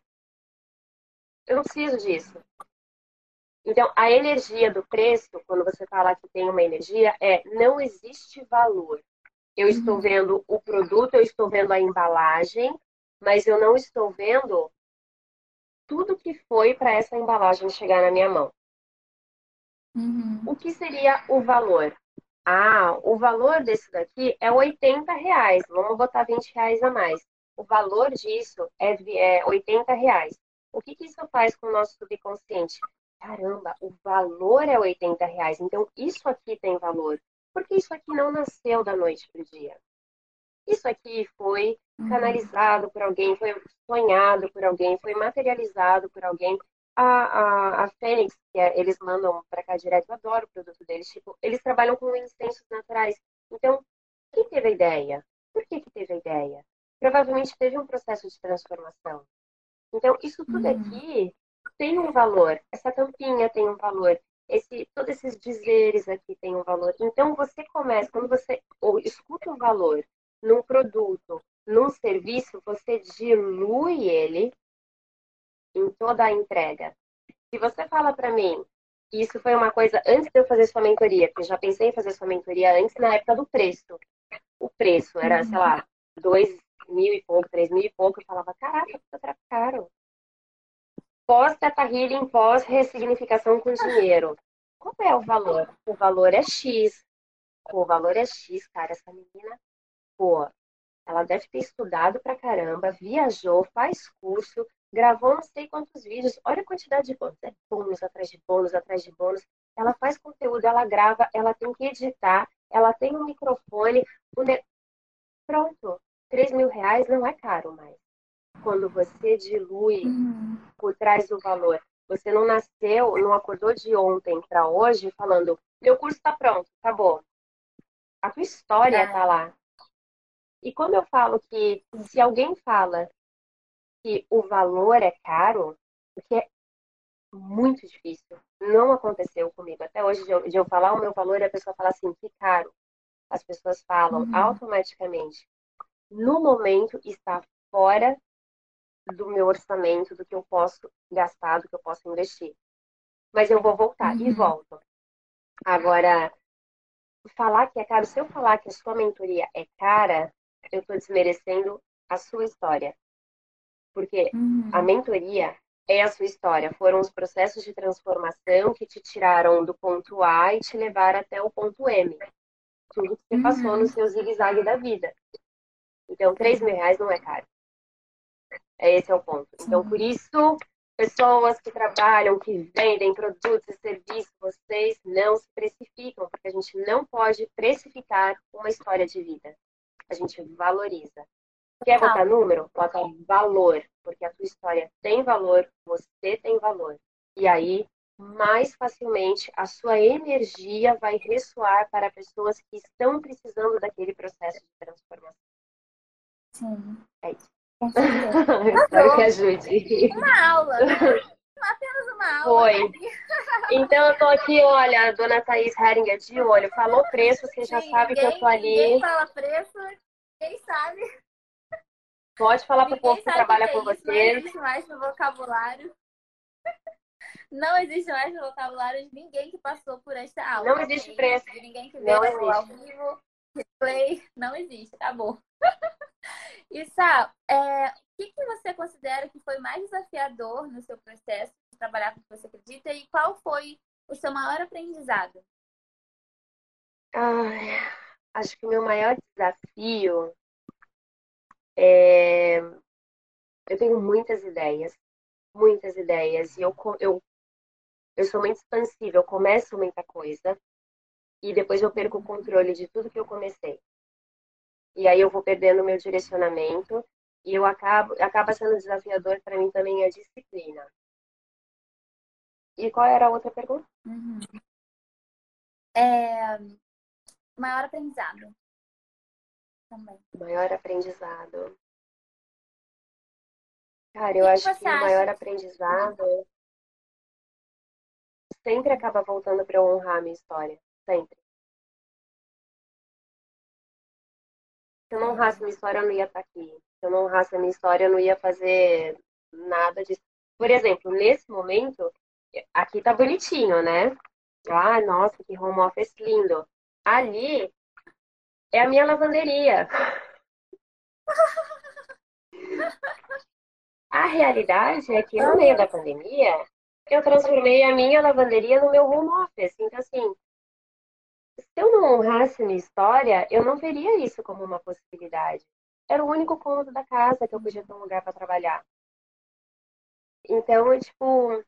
Eu não preciso disso. Então, a energia do preço, quando você fala que tem uma energia, é não existe valor. Eu estou uhum. vendo o produto, eu estou vendo a embalagem, mas eu não estou vendo tudo que foi para essa embalagem chegar na minha mão. Uhum. O que seria o valor? Ah, o valor desse daqui é 80 reais. Vamos botar 20 reais a mais. O valor disso é, é 80 reais. O que, que isso faz com o nosso subconsciente? Caramba, o valor é 80 reais, então isso aqui tem valor. Porque isso aqui não nasceu da noite para o dia. Isso aqui foi uhum. canalizado por alguém, foi sonhado por alguém, foi materializado por alguém. A, a, a Fênix, que é, eles mandam para cá direto, eu adoro o produto deles. Tipo, eles trabalham com incensos naturais. Então, quem teve a ideia? Por que, que teve a ideia? Provavelmente teve um processo de transformação. Então, isso tudo uhum. aqui tem um valor, essa tampinha tem um valor. esse, todos esses dizeres aqui têm um valor. Então você começa, quando você ou escuta o valor num produto, num serviço, você dilui ele em toda a entrega. Se você fala para mim, isso foi uma coisa antes de eu fazer sua mentoria, porque eu já pensei em fazer sua mentoria antes na época do preço. O preço era, sei lá, dois mil e pouco, três mil e pouco. Eu falava, caraca, tá caro. Pós-teta healing, pós-ressignificação com dinheiro. Qual é o valor? O valor é X. O valor é X, cara. Essa menina, pô, ela deve ter estudado pra caramba, viajou, faz curso, gravou não sei quantos vídeos. Olha a quantidade de bônus. É bônus atrás de bônus, atrás de bônus. Ela faz conteúdo, ela grava, ela tem que editar, ela tem um microfone. Um de... Pronto. 3 mil reais não é caro mais. Quando você dilui uhum. por trás do valor. Você não nasceu, não acordou de ontem para hoje falando, meu curso está pronto, acabou. A tua história está é. lá. E quando eu falo que se alguém fala que o valor é caro, o que é muito difícil, não aconteceu comigo. Até hoje, de eu, de eu falar o meu valor e a pessoa falar assim, que caro. As pessoas falam uhum. automaticamente. No momento, está fora do meu orçamento, do que eu posso gastar, do que eu posso investir. Mas eu vou voltar uhum. e volto. Agora, falar que é caro, se eu falar que a sua mentoria é cara, eu estou desmerecendo a sua história. Porque uhum. a mentoria é a sua história. Foram os processos de transformação que te tiraram do ponto A e te levaram até o ponto M. Tudo que você uhum. passou no seu zigue-zague da vida. Então, 3 mil reais não é caro. Esse é o ponto. Então, por isso, pessoas que trabalham, que vendem produtos e serviços, vocês não se precificam, porque a gente não pode precificar uma história de vida. A gente valoriza. Quer tá. botar número? Bota valor, porque a tua história tem valor, você tem valor. E aí, mais facilmente, a sua energia vai ressoar para pessoas que estão precisando daquele processo de transformação. Sim. É isso. Espero que ajude. Uma aula, né? Apenas uma aula. Foi. Então eu tô aqui, olha, a dona Thaís Heringer de olho. Falou preço, você já Sim, sabe ninguém, que eu tô ali. Ninguém fala preço, quem sabe. Pode falar para o povo que trabalha com você. Não existe mais no vocabulário. Não existe mais no vocabulário de ninguém que passou por esta aula. Não existe preço. De ninguém que veio ao vivo, replay. Não existe, acabou. E Sá, é, o que, que você considera que foi mais desafiador no seu processo de trabalhar com o que você acredita e qual foi o seu maior aprendizado? Ai, acho que o meu maior desafio é. Eu tenho muitas ideias, muitas ideias, e eu, eu, eu sou muito expansiva, eu começo muita coisa e depois eu perco o controle de tudo que eu comecei e aí eu vou perdendo o meu direcionamento e eu acabo acaba sendo desafiador para mim também a disciplina. E qual era a outra pergunta? Uhum. É... Maior aprendizado. Também. Maior aprendizado. Cara, eu acho que o maior aprendizado sempre acaba voltando para eu honrar a minha história. Sempre. Se eu não honrasse minha história, eu não ia estar aqui. Se eu não honrasse a minha história, eu não ia fazer nada disso. Por exemplo, nesse momento, aqui tá bonitinho, né? Ah, nossa, que home office lindo. Ali é a minha lavanderia. A realidade é que no meio da pandemia, eu transformei a minha lavanderia no meu home office. Então, assim, se eu não honrasse minha história, eu não veria isso como uma possibilidade. Era o único cômodo da casa que eu podia ter um lugar para trabalhar. Então, é tipo,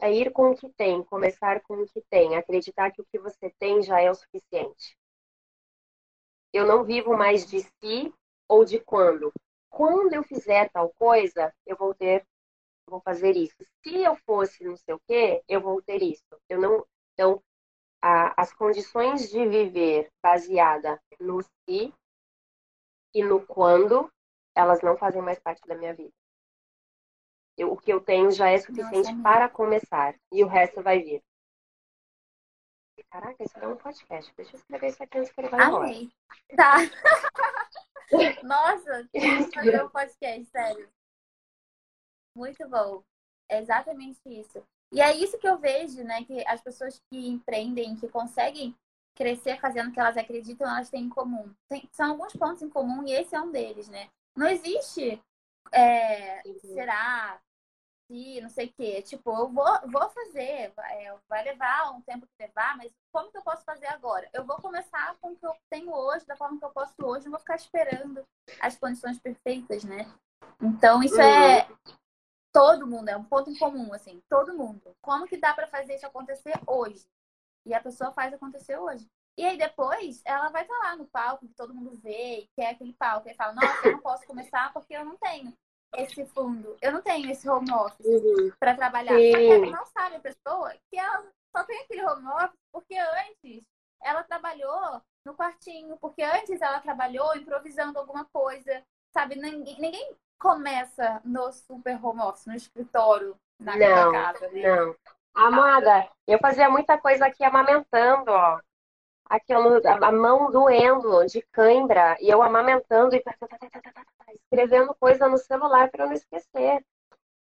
é ir com o que tem, começar com o que tem, acreditar que o que você tem já é o suficiente. Eu não vivo mais de si ou de quando. Quando eu fizer tal coisa, eu vou ter, eu vou fazer isso. Se eu fosse não sei o quê, eu vou ter isso. Eu não, então a, as condições de viver baseada no si e no quando, elas não fazem mais parte da minha vida. Eu, o que eu tenho já é suficiente Nossa, para começar e o resto vai vir. caraca, isso é um podcast. Deixa eu escrever isso aqui antes que ele vai embora. Amei. Tá. Nossa, vamos fazer um podcast, sério. Muito bom. É exatamente isso. E é isso que eu vejo, né? Que as pessoas que empreendem, que conseguem crescer fazendo o que elas acreditam, elas têm em comum. Tem, são alguns pontos em comum e esse é um deles, né? Não existe é, uhum. será, se, não sei o quê. Tipo, eu vou, vou fazer, vai, vai levar um tempo que levar, mas como que eu posso fazer agora? Eu vou começar com o que eu tenho hoje, da forma que eu posso hoje, não vou ficar esperando as condições perfeitas, né? Então, isso é uhum. é todo mundo, é um ponto em comum, assim, todo mundo. Como que dá para fazer isso acontecer hoje? E a pessoa faz acontecer hoje. E aí depois ela vai estar tá lá no palco, que todo mundo vê, e quer aquele palco, e fala, nossa, eu não posso começar porque eu não tenho esse fundo, eu não tenho esse home office uhum. para trabalhar. Ela não sabe a pessoa que ela só tem aquele home office porque antes ela trabalhou no quartinho, porque antes ela trabalhou improvisando alguma coisa, sabe? Ninguém, ninguém começa no super home office, no escritório, na não, casa. Né? Não. Amada, eu fazia muita coisa aqui amamentando, ó aquilo, a mão doendo de cãibra e eu amamentando e escrevendo coisa no celular para não esquecer.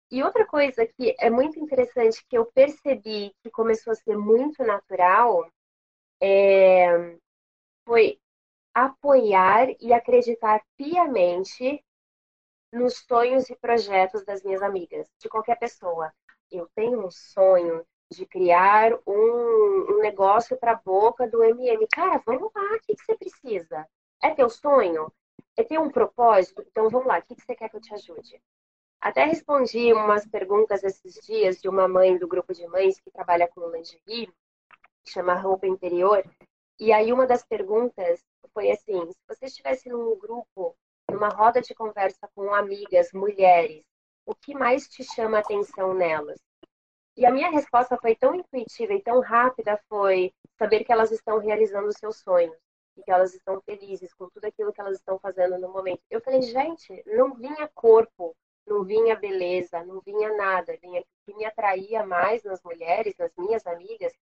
E outra coisa que é muito interessante que eu percebi que começou a ser muito natural é, foi apoiar e acreditar piamente nos sonhos e projetos das minhas amigas, de qualquer pessoa. Eu tenho um sonho de criar um, um negócio para a boca do MM. Cara, vamos lá, o que, que você precisa? É teu sonho? É ter um propósito? Então vamos lá, o que, que você quer que eu te ajude? Até respondi umas perguntas esses dias de uma mãe do grupo de mães que trabalha com lingerie, que chama Roupa Interior. E aí uma das perguntas foi assim, se você estivesse num grupo, numa roda de conversa com amigas, mulheres, o que mais te chama a atenção nelas? E a minha resposta foi tão intuitiva e tão rápida, foi saber que elas estão realizando os seus sonhos e que elas estão felizes com tudo aquilo que elas estão fazendo no momento. Eu falei, gente, não vinha corpo, não vinha beleza, não vinha nada, vinha o que me atraía mais nas mulheres, nas minhas amigas,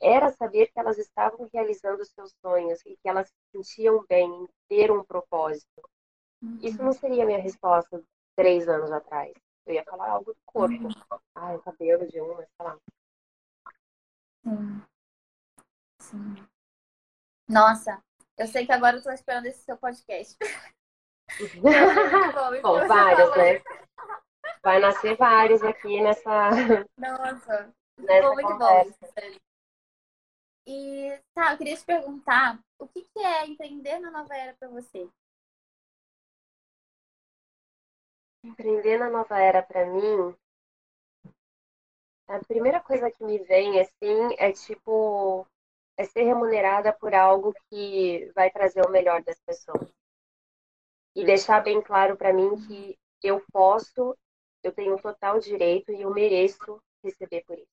era saber que elas estavam realizando os seus sonhos e que elas se sentiam bem em ter um propósito. Uhum. Isso não seria a minha resposta três anos atrás. Eu ia falar algo do corpo. Uhum. Ah, o cabelo de uma, sei lá. Sim. Sim. Nossa, eu sei que agora eu tô esperando esse seu podcast. bom, bom vários, né? Vai nascer vários aqui nessa. Nossa, nessa muito conversa. bom. E tá, eu queria te perguntar o que, que é empreender na nova era para você? Empreender na nova era para mim, a primeira coisa que me vem assim é tipo é ser remunerada por algo que vai trazer o melhor das pessoas. E deixar bem claro para mim que eu posso, eu tenho total direito e eu mereço receber por isso.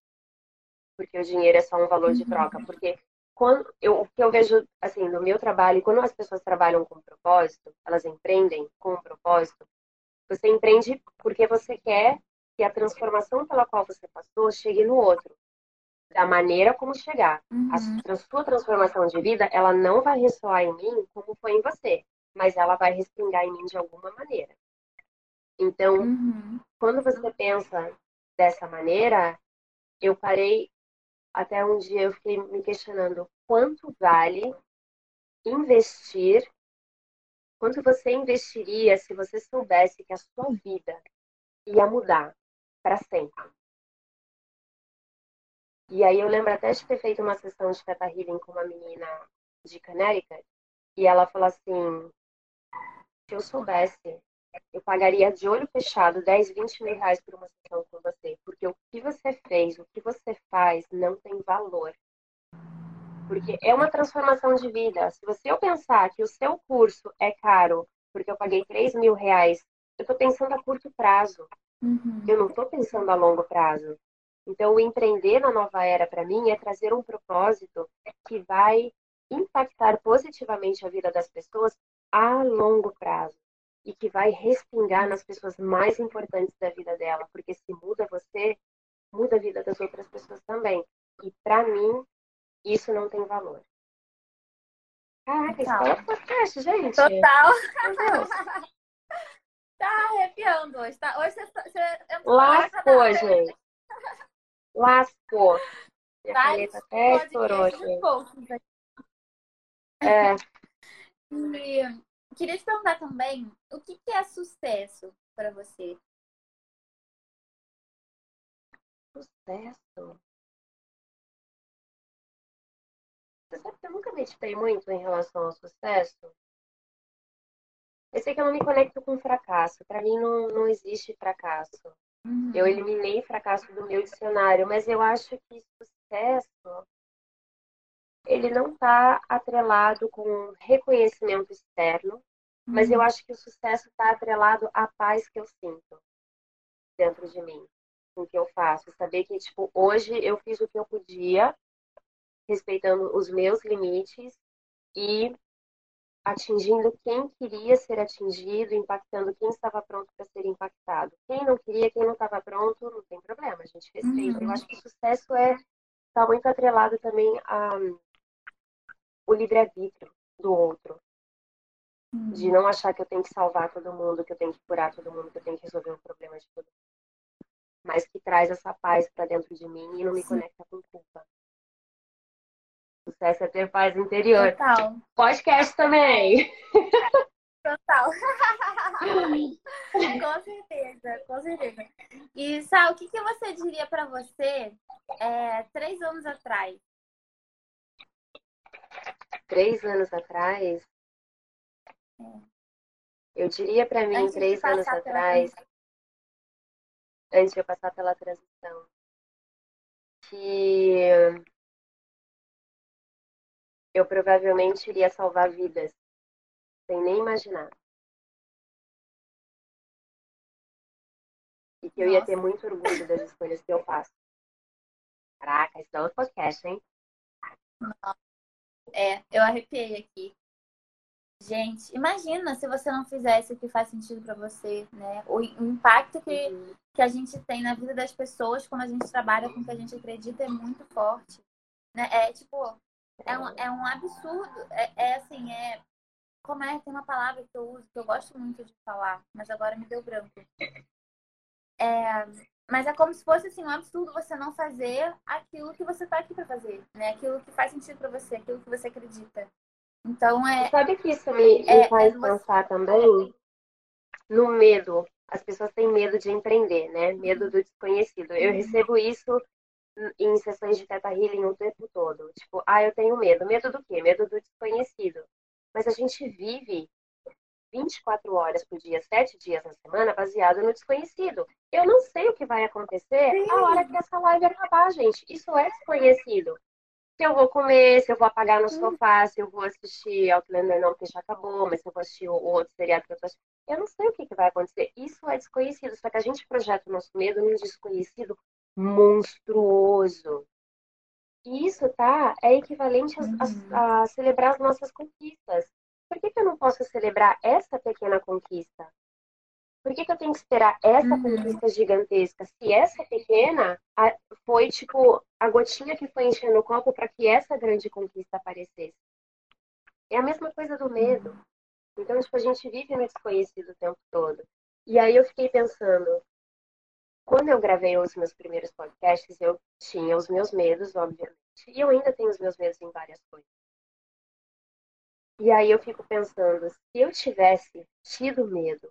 Porque o dinheiro é só um valor de uhum. troca. Porque quando eu, o que eu vejo assim no meu trabalho, quando as pessoas trabalham com propósito, elas empreendem com um propósito, você empreende porque você quer que a transformação pela qual você passou chegue no outro. Da maneira como chegar. Uhum. A sua transformação de vida, ela não vai ressoar em mim como foi em você, mas ela vai respingar em mim de alguma maneira. Então, uhum. quando você pensa dessa maneira, eu parei até um dia eu fiquei me questionando quanto vale investir Quanto você investiria se você soubesse que a sua vida ia mudar para sempre? E aí eu lembro até de ter feito uma sessão de Theta Healing com uma menina de Connecticut e ela falou assim, se eu soubesse, eu pagaria de olho fechado 10, 20 mil reais por uma sessão com você, porque o que você fez, o que você faz não tem valor. Porque é uma transformação de vida. Se você eu pensar que o seu curso é caro porque eu paguei 3 mil reais, eu estou pensando a curto prazo. Uhum. Eu não estou pensando a longo prazo. Então, o empreender na nova era, para mim, é trazer um propósito que vai impactar positivamente a vida das pessoas a longo prazo e que vai respingar nas pessoas mais importantes da vida dela, porque se muda você, muda a vida das outras pessoas também. E para mim, isso não tem valor. Caraca, escola podcast, gente. Total. tá arrepiando hoje. Tá? Hoje você, você Lascou, gente. Lascou. Minha tá, caneta até estourou, gente. É. E queria te perguntar também, o que, que é sucesso para você? Sucesso? Você sabe que eu nunca meditei muito em relação ao sucesso? Eu sei que eu não me conecto com fracasso. Para mim não, não existe fracasso. Uhum. Eu eliminei fracasso do meu dicionário, mas eu acho que sucesso ele não está atrelado com reconhecimento externo, uhum. mas eu uhum. acho que o sucesso está atrelado à paz que eu sinto dentro de mim, o que eu faço. Saber que, tipo, hoje eu fiz o que eu podia, respeitando os meus limites e atingindo quem queria ser atingido, impactando quem estava pronto para ser impactado. Quem não queria, quem não estava pronto, não tem problema, a gente respeita. Uhum. Eu acho que o sucesso é está muito atrelado também a o livre-arbítrio do outro. De não achar que eu tenho que salvar todo mundo, que eu tenho que curar todo mundo, que eu tenho que resolver o problema de todo mundo. Mas que traz essa paz para dentro de mim e não me Sim. conecta com culpa. Sucesso é ter paz interior. Total. Podcast também. Total. com certeza, com certeza. E, Sal, o que, que você diria para você é, três anos atrás? três anos atrás, eu diria para mim, três anos atrás, antes de eu passar pela transição, que eu provavelmente iria salvar vidas, sem nem imaginar. E que eu ia ter muito orgulho das escolhas que eu faço. Caraca, isso é outro podcast, hein? Nossa. É, eu arrepiei aqui. Gente, imagina se você não fizesse o que faz sentido para você, né? O, impacto que, uhum. que a gente tem na vida das pessoas quando a gente trabalha com o que a gente acredita é muito forte. Né? É tipo, é um, é um absurdo. É, é assim, é. Como é? Tem uma palavra que eu uso que eu gosto muito de falar, mas agora me deu branco. É, mas é como se fosse assim, um absurdo você não fazer aquilo que você está aqui para fazer, né? Aquilo que faz sentido para você, aquilo que você acredita. Então é. Sabe que isso me, me é, faz é pensar também no medo. As pessoas têm medo de empreender, né? Medo do desconhecido. Eu uhum. recebo isso em sessões de teta healing o tempo todo. Tipo, ah, eu tenho medo. Medo do quê? Medo do desconhecido. Mas a gente vive 24 horas por dia, 7 dias na semana, baseado no desconhecido. Eu não sei o que vai acontecer Sim. a hora que essa live acabar, gente. Isso é desconhecido. Se eu vou comer, se eu vou apagar no sofá, se eu vou assistir Outlander não, porque já acabou, mas se eu vou assistir o outro seriado que eu tô assistindo. Eu não sei o que, que vai acontecer. Isso é desconhecido. Só que a gente projeta o nosso medo num desconhecido monstruoso. E isso, tá? É equivalente a, a, a celebrar as nossas conquistas. Por que, que eu não posso celebrar essa pequena conquista? Por que, que eu tenho que esperar essa uhum. conquista gigantesca? Se essa pequena foi, tipo, a gotinha que foi enchendo o copo para que essa grande conquista aparecesse. É a mesma coisa do medo. Uhum. Então, tipo, a gente vive no desconhecido o tempo todo. E aí eu fiquei pensando, quando eu gravei os meus primeiros podcasts, eu tinha os meus medos, obviamente. E eu ainda tenho os meus medos em várias coisas. E aí eu fico pensando, se eu tivesse tido medo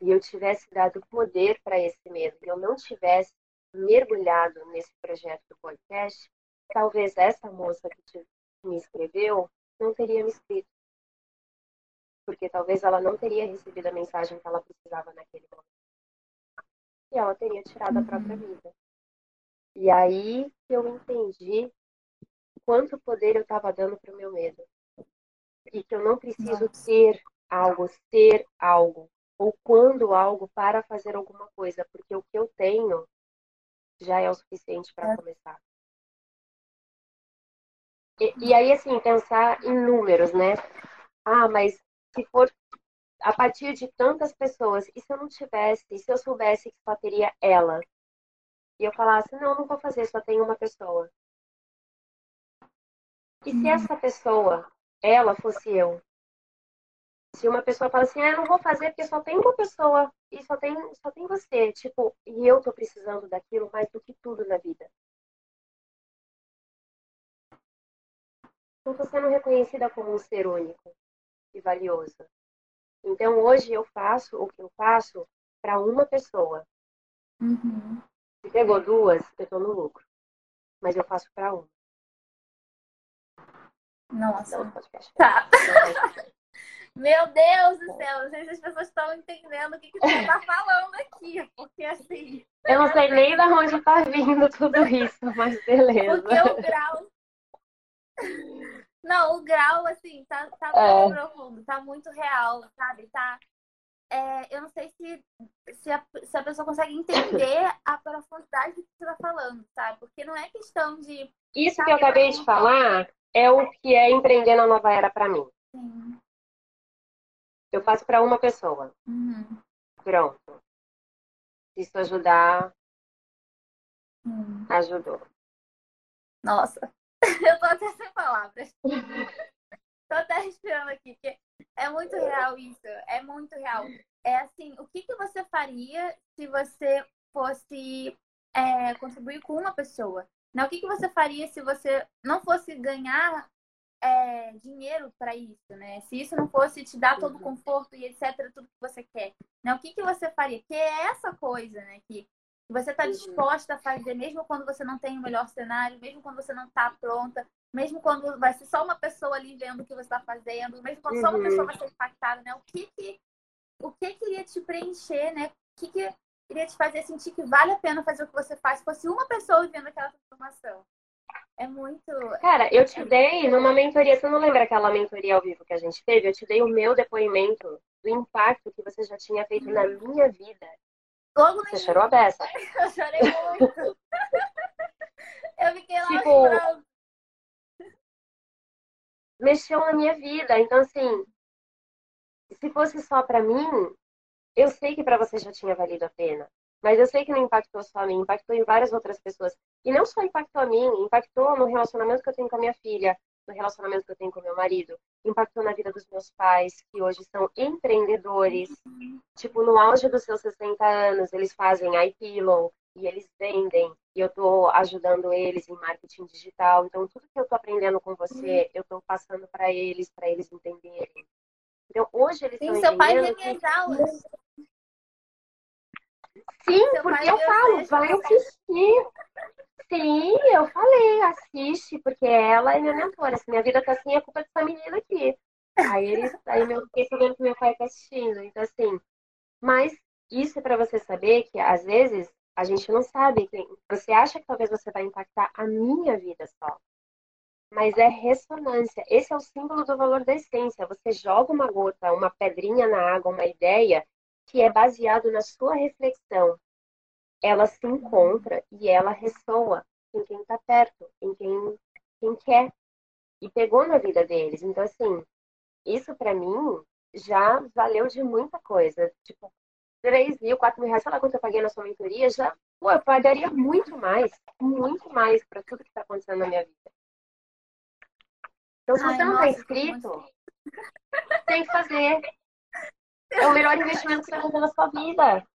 e eu tivesse dado poder para esse medo, e eu não tivesse mergulhado nesse projeto do podcast, talvez essa moça que me escreveu não teria me escrito. Porque talvez ela não teria recebido a mensagem que ela precisava naquele momento. E ela teria tirado a própria uhum. vida. E aí eu entendi quanto poder eu estava dando para o meu medo e que eu não preciso Nossa. ter algo, ser algo, ou quando algo para fazer alguma coisa, porque o que eu tenho já é o suficiente para é. começar. E, e, aí, assim, pensar em números, né? Ah, mas se for a partir de tantas pessoas, e se eu não tivesse, e se eu soubesse que só teria ela? E eu falasse, não, não vou fazer, só tem uma pessoa. E se essa pessoa, ela fosse eu? Se uma pessoa fala assim, ah, eu não vou fazer porque só tem uma pessoa e só tem, só tem você, tipo, e eu tô precisando daquilo mais do que tudo na vida. Não tô sendo reconhecida como um ser único e valioso. Então hoje eu faço o que eu faço para uma pessoa. Uhum. Se pegou duas, eu tô no lucro. Mas eu faço para uma. Nossa. Não. Tá. Meu Deus do céu, não sei se as pessoas estão entendendo o que, que você tá falando aqui. Porque assim, Eu não sei nem de onde tá vindo tudo isso, mas beleza. porque o grau. Não, o grau, assim, tá, tá É. muito profundo, tá muito real, sabe? Tá. é, eu não sei se, se, a, se a pessoa consegue entender a profundidade do que você tá falando, sabe? Porque não é questão de. Isso que eu acabei de falar é o que é empreender na nova era para mim. Sim. Eu faço para uma pessoa. Uhum. Pronto. Isso ajudar, Hum. ajudou. Nossa, até sem palavras. tô até respirando aqui, porque é muito real isso. É muito real. É assim, o que, que você faria se você fosse é, contribuir com uma pessoa? Né? O que, que você faria se você não fosse ganhar é, dinheiro para isso, né? Se isso não fosse te dar todo o conforto e etc, tudo que você quer, né? O que que você faria? Que é essa coisa, né? Que você está Uhum. disposta a fazer, mesmo quando você não tem o melhor cenário, mesmo quando você não está pronta, mesmo quando vai ser só uma pessoa ali vendo o que você está fazendo, mesmo quando só uma Uhum. pessoa vai ser impactada, né? O que que o que que iria te preencher, né? O que que iria te fazer sentir que vale a pena fazer o que você faz, se fosse uma pessoa vivendo aquela transformação? É muito. Cara, eu te dei numa mentoria, você não lembra aquela mentoria ao vivo que a gente teve? Eu te dei o meu depoimento do impacto que você já tinha feito na minha vida. Logo Você chorou a beça. Eu chorei muito. eu fiquei lá Tipo, chorando. Mexeu na minha vida. Então, assim, se fosse só pra mim, eu sei que pra você já tinha valido a pena. Mas eu sei que não impactou só a mim, impactou em várias outras pessoas. E não só impactou a mim, impactou no relacionamento que eu tenho com a minha filha, no relacionamento que eu tenho com meu marido, impactou na vida dos meus pais, que hoje são empreendedores. Tipo, no auge dos seus 60 anos, eles fazem iPillow e eles vendem, e eu tô ajudando eles em marketing digital. Então, tudo que eu tô aprendendo com você, eu tô passando para eles, para eles entenderem. Então, hoje eles Sim, seu pai vê que minhas aulas. Sim, Seu porque eu falo, vai assistir. Sim, eu falei, assiste, porque ela é minha mentora. Se minha vida tá assim, é culpa dessa menina aqui. Aí eles, aí eu fiquei sabendo que meu pai tá assistindo. Então, assim, mas isso é pra você saber que às vezes a gente não sabe. Você acha que talvez você vai impactar a minha vida só. Mas é ressonância. Esse é o símbolo do valor da essência. Você joga uma gota, uma pedrinha na água, uma ideia que é baseado na sua reflexão. Ela se encontra e ela ressoa em quem está perto, em quem, quem quer. E pegou na vida deles. Então, assim, isso para mim já valeu de muita coisa. Tipo, 3 mil, 4 mil reais, sei lá quanto eu paguei na sua mentoria, já, pô, eu pagaria muito mais, muito mais para tudo que está acontecendo na minha vida. Então, se Ai, você não está inscrito, tem que fazer. É o melhor investimento que você vai fazer na sua vida.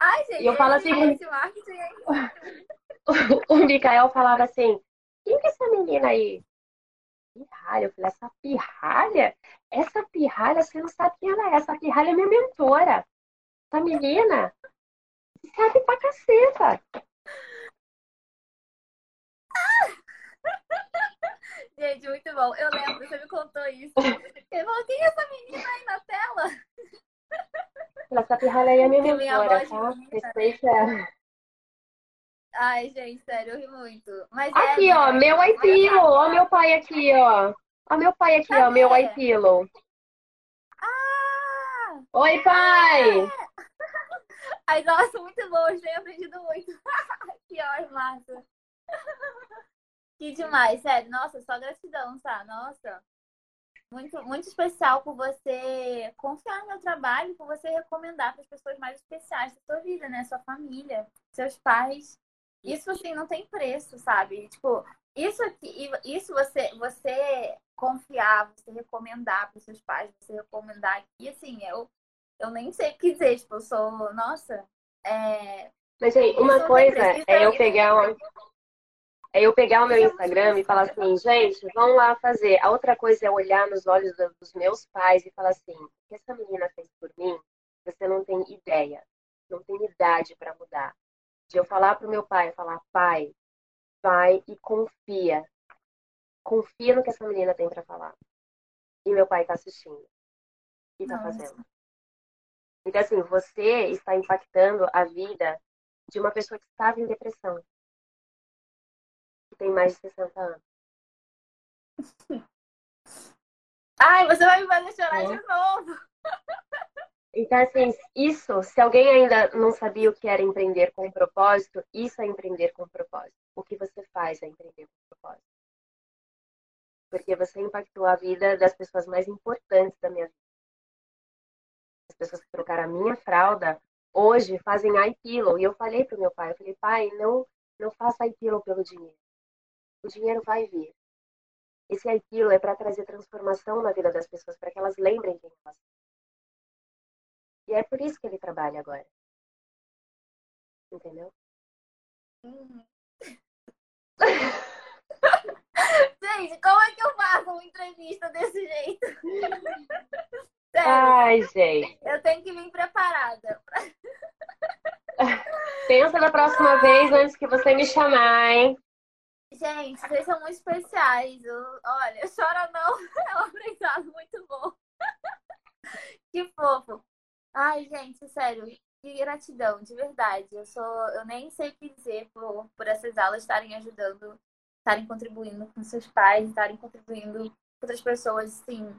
Ai, gente, E eu falo assim- esse marketing aí. O Mikael falava assim: quem que é essa menina aí? Pirralha. Eu falei: essa pirralha? Essa pirralha, você não sabe quem ela é. Essa pirralha é minha mentora. Essa menina sabe pra caceta. Gente, muito bom. Eu lembro, você me contou isso. Falou, quem é essa menina aí na tela? Essa pirralha aí é minha mentora, tá? Respeita ela. Ai, gente, sério, eu ri muito. Mas Aqui, é, ó, né? meu iPillow. Ó, meu pai aqui, ó. Ó, meu pai aqui, ó, meu iPillow. Ah! Oi, pai! Ai, nossa, muito bom, eu tenho aprendido muito. que ótimo, Márcia. Que demais, sério. Nossa, só gratidão, tá? Nossa. Muito, muito especial por você confiar no meu trabalho, por você recomendar para as pessoas mais especiais da sua vida, né? Sua família, seus pais. Isso assim não tem preço, sabe? Tipo, isso aqui, isso você, você confiar, você recomendar para os seus pais, você recomendar e assim, eu, eu nem sei o que dizer, tipo, eu sou, nossa, é... Mas aí, uma coisa é eu pegar uma... É eu pegar o meu Instagram e falar assim, gente, vamos lá fazer. A outra coisa é olhar nos olhos dos meus pais e falar assim, o que essa menina fez por mim, você não tem ideia, não tem idade para mudar. De eu falar pro meu pai, falar, pai, vai e confia. Confia no que essa menina tem para falar. E meu pai tá assistindo. E tá Nossa. fazendo. Então, assim, você está impactando a vida de uma pessoa que estava em depressão. Tem mais de 60 anos. Ai, você vai me fazer chorar é. de novo. Então, assim, isso, se alguém ainda não sabia o que era empreender com propósito, isso é empreender com propósito. O que você faz é empreender com propósito. Porque você impactou a vida das pessoas mais importantes da minha vida. As pessoas que trocaram a minha fralda hoje fazem iPillow. E eu falei pro meu pai, eu falei, pai, não, não faça iPillow pelo dinheiro. O dinheiro vai vir. Esse iPillow é para trazer transformação na vida das pessoas, para que elas lembrem quem elas são. E é por isso que ele trabalha agora. Entendeu? Uhum. Gente, como é que eu faço uma entrevista desse jeito? Sério, Ai, gente. Eu tenho que vir preparada. Pensa na próxima vez antes que você me chamar, hein? Gente, vocês são muito especiais. Eu, olha, chora não. É um aprendizado muito bom. Que fofo. Ai, gente, sério, que gratidão, de verdade. Eu sou, eu nem sei o que dizer por, por essas aulas estarem ajudando, estarem contribuindo com seus pais, estarem contribuindo com outras pessoas, sim.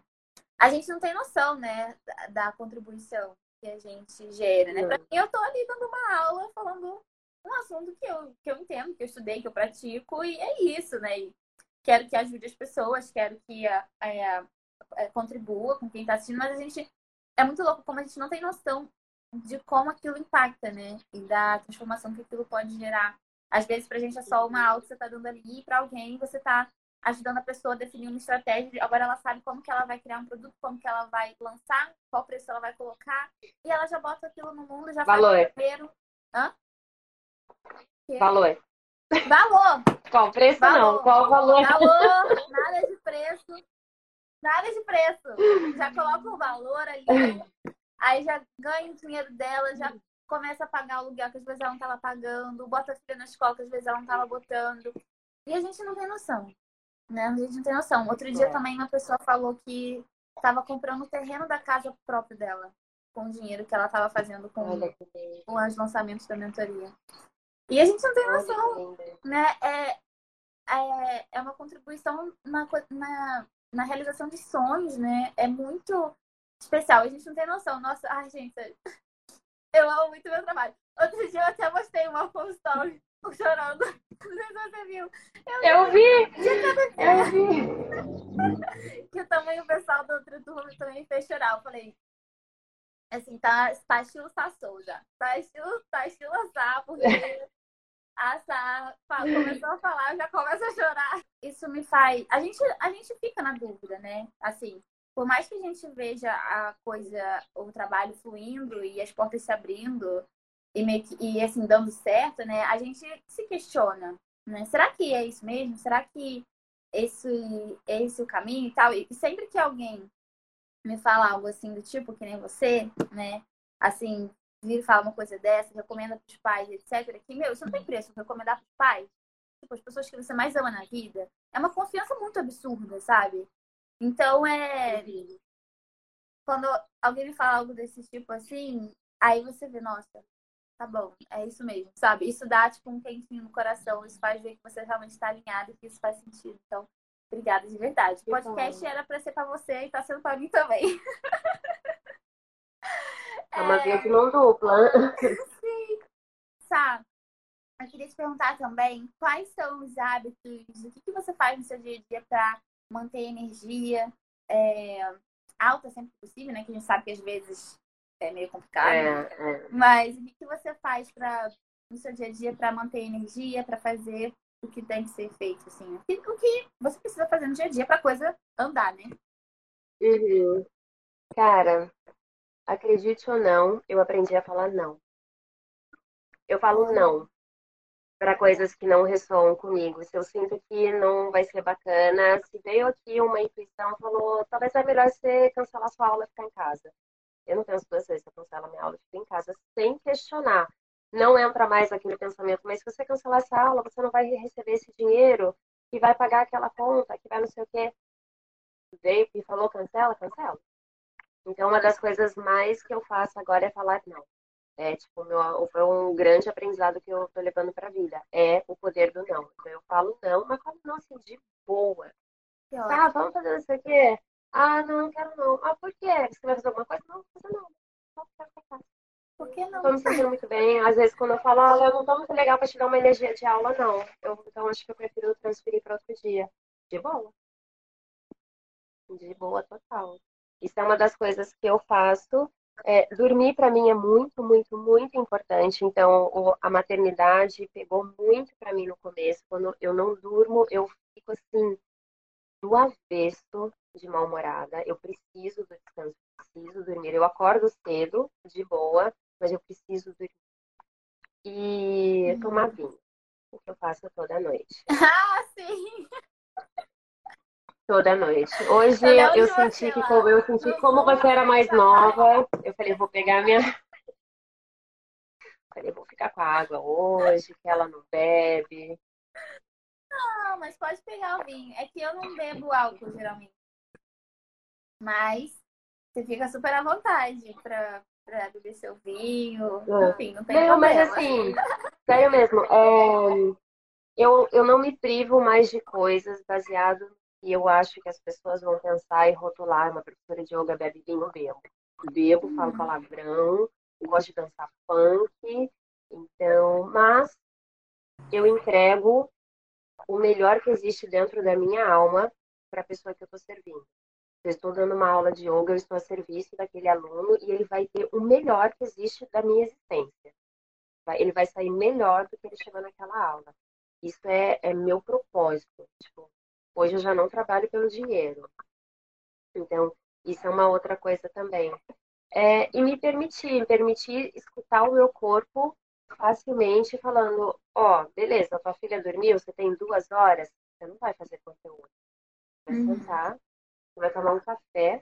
A gente não tem noção, né, da, da contribuição que a gente gera, né? Pra mim, eu tô ali dando uma aula falando um assunto que eu, que eu entendo, que eu estudei, que eu pratico, e é isso, né? E quero que ajude as pessoas, quero que a, a, a, contribua com quem está assistindo, mas a gente é muito louco como a gente não tem noção de como aquilo impacta, né? E da transformação que aquilo pode gerar. Às vezes, pra gente é só uma aula que você tá dando ali, e pra alguém você tá ajudando a pessoa a definir uma estratégia. Agora ela sabe como que ela vai criar um produto, como que ela vai lançar, qual preço ela vai colocar. E ela já bota aquilo no mundo, já Valor. faz o primeiro. Hã? Valor. Valor. Qual preço valor. não? Qual valor? Valor, nada de preço. Nada de preço. Já coloca o valor ali, aí já ganha o dinheiro dela, já começa a pagar o aluguel que às vezes ela não estava pagando, bota a filha na escola que às vezes ela não estava botando. E a gente não tem noção. Né? A gente não tem noção. Outro dia é. também uma pessoa falou que estava comprando o terreno da casa própria dela, com o dinheiro que ela estava fazendo com, com os lançamentos da mentoria. E a gente não tem noção, né? É, é, é uma contribuição na, na, na realização de sonhos, né? É muito especial. A gente não tem noção. Nossa, ai, gente, eu amo muito meu trabalho. Outro dia eu até mostrei uma full story chorando. Não sei se você viu. Eu, eu vi! Eu vi! que também o pessoal do outro turno também fez chorar. Eu falei, assim, tá, tá estilo Sassou já. Tá estilo, tá estilo Sá, porque começou a falar, já começa a chorar. Isso me faz. A gente, a gente fica na dúvida, né? Assim, por mais que a gente veja a coisa, o trabalho fluindo e as portas se abrindo e, que, e assim, dando certo, né? A gente se questiona, né? Será que é isso mesmo? Será que esse, esse é o caminho e tal? E sempre que alguém me fala algo assim do tipo, que nem você, né? Assim, vir falar uma coisa dessa, recomenda para os pais, etc. Que, meu, isso não tem preço. Recomendar para os pais, tipo, as pessoas que você mais ama na vida, é uma confiança muito absurda, sabe? Então, é. Quando alguém me fala algo desse tipo assim, aí você vê, nossa, tá bom, é isso mesmo, sabe? Isso dá, tipo, um quentinho no coração, isso faz ver que você realmente está alinhado e que isso faz sentido. Então, obrigada de verdade. O podcast era para ser para você e tá sendo para mim também. É uma via de mão dupla. Sim. Sabe? Eu queria te perguntar também quais são os hábitos, o que, que você faz no seu dia a dia para manter energia é, alta sempre possível, né? Que a gente sabe que às vezes é meio complicado. É, é. Mas o que, que você faz para no seu dia a dia para manter energia, para fazer o que tem que ser feito, assim? O que você precisa fazer no dia a dia para coisa andar, né? Uhum. Cara, acredite ou não, eu aprendi a falar não. Eu falo não para coisas que não ressoam comigo. Se eu sinto que não vai ser bacana, se veio aqui uma intuição, falou, talvez é melhor você cancelar sua aula e ficar em casa. Eu não penso duas vezes, eu cancelo minha aula e fico em casa sem questionar. Não entra mais aquele pensamento, mas se você cancelar essa aula, você não vai receber esse dinheiro que vai pagar aquela conta, que vai não sei o quê. Veio e falou cancela, cancela. Então, uma das coisas mais que eu faço agora é falar não. É, tipo, meu, foi um grande aprendizado que eu tô levando pra vida. É o poder do não. Então, eu falo não, mas falo não assim, de boa. Ah, vamos fazer isso aqui? Ah, não, não quero não. Ah, por quê? Você vai fazer alguma coisa? Não, não fazer não. Não quero ficar. Por que não? Tô me sentindo muito bem. Às vezes, quando eu falo, ah, eu não tô muito legal pra te dar uma energia de aula, não. Eu, então, acho que eu prefiro transferir para outro dia. De boa. De boa total. Isso é uma das coisas que eu faço é, dormir para mim é muito, muito, muito importante. Então, o, a maternidade pegou muito para mim no começo. Quando eu não durmo, eu fico assim, do avesso de mal-humorada. Eu preciso do descanso, preciso dormir. Eu acordo cedo, de boa, mas eu preciso dormir. E uhum. tomar vinho, o que eu faço toda noite. Ah, sim! Toda noite. Hoje eu, eu senti que como eu senti como você era mais nova, eu falei, vou pegar minha. Falei, vou ficar com a água hoje, que ela não bebe. Não, mas pode pegar o vinho. É que eu não bebo álcool, geralmente. Mas você fica super à vontade pra, pra beber seu vinho. É. Enfim, não tem não, problema. Mas assim, sério mesmo, é... eu, eu não me privo mais de coisas baseado e eu acho que as pessoas vão pensar e rotular uma professora de yoga bebe vinho, bebo. Bebo, falo uhum. palavrão, gosto de dançar funk. Então, mas eu entrego o melhor que existe dentro da minha alma para a pessoa que eu estou servindo. Eu estou dando uma aula de yoga, eu estou a serviço daquele aluno e ele vai ter o melhor que existe da minha existência. Ele vai sair melhor do que ele chegou naquela aula. Isso é, é meu propósito. Tipo, Hoje eu já não trabalho pelo dinheiro. Então, isso é uma outra coisa também. É, e me permitir, me permitir escutar o meu corpo facilmente falando, ó, oh, beleza, tua filha dormiu, você tem duas horas, você não vai fazer conteúdo. Vai uhum. sentar, você vai tomar um café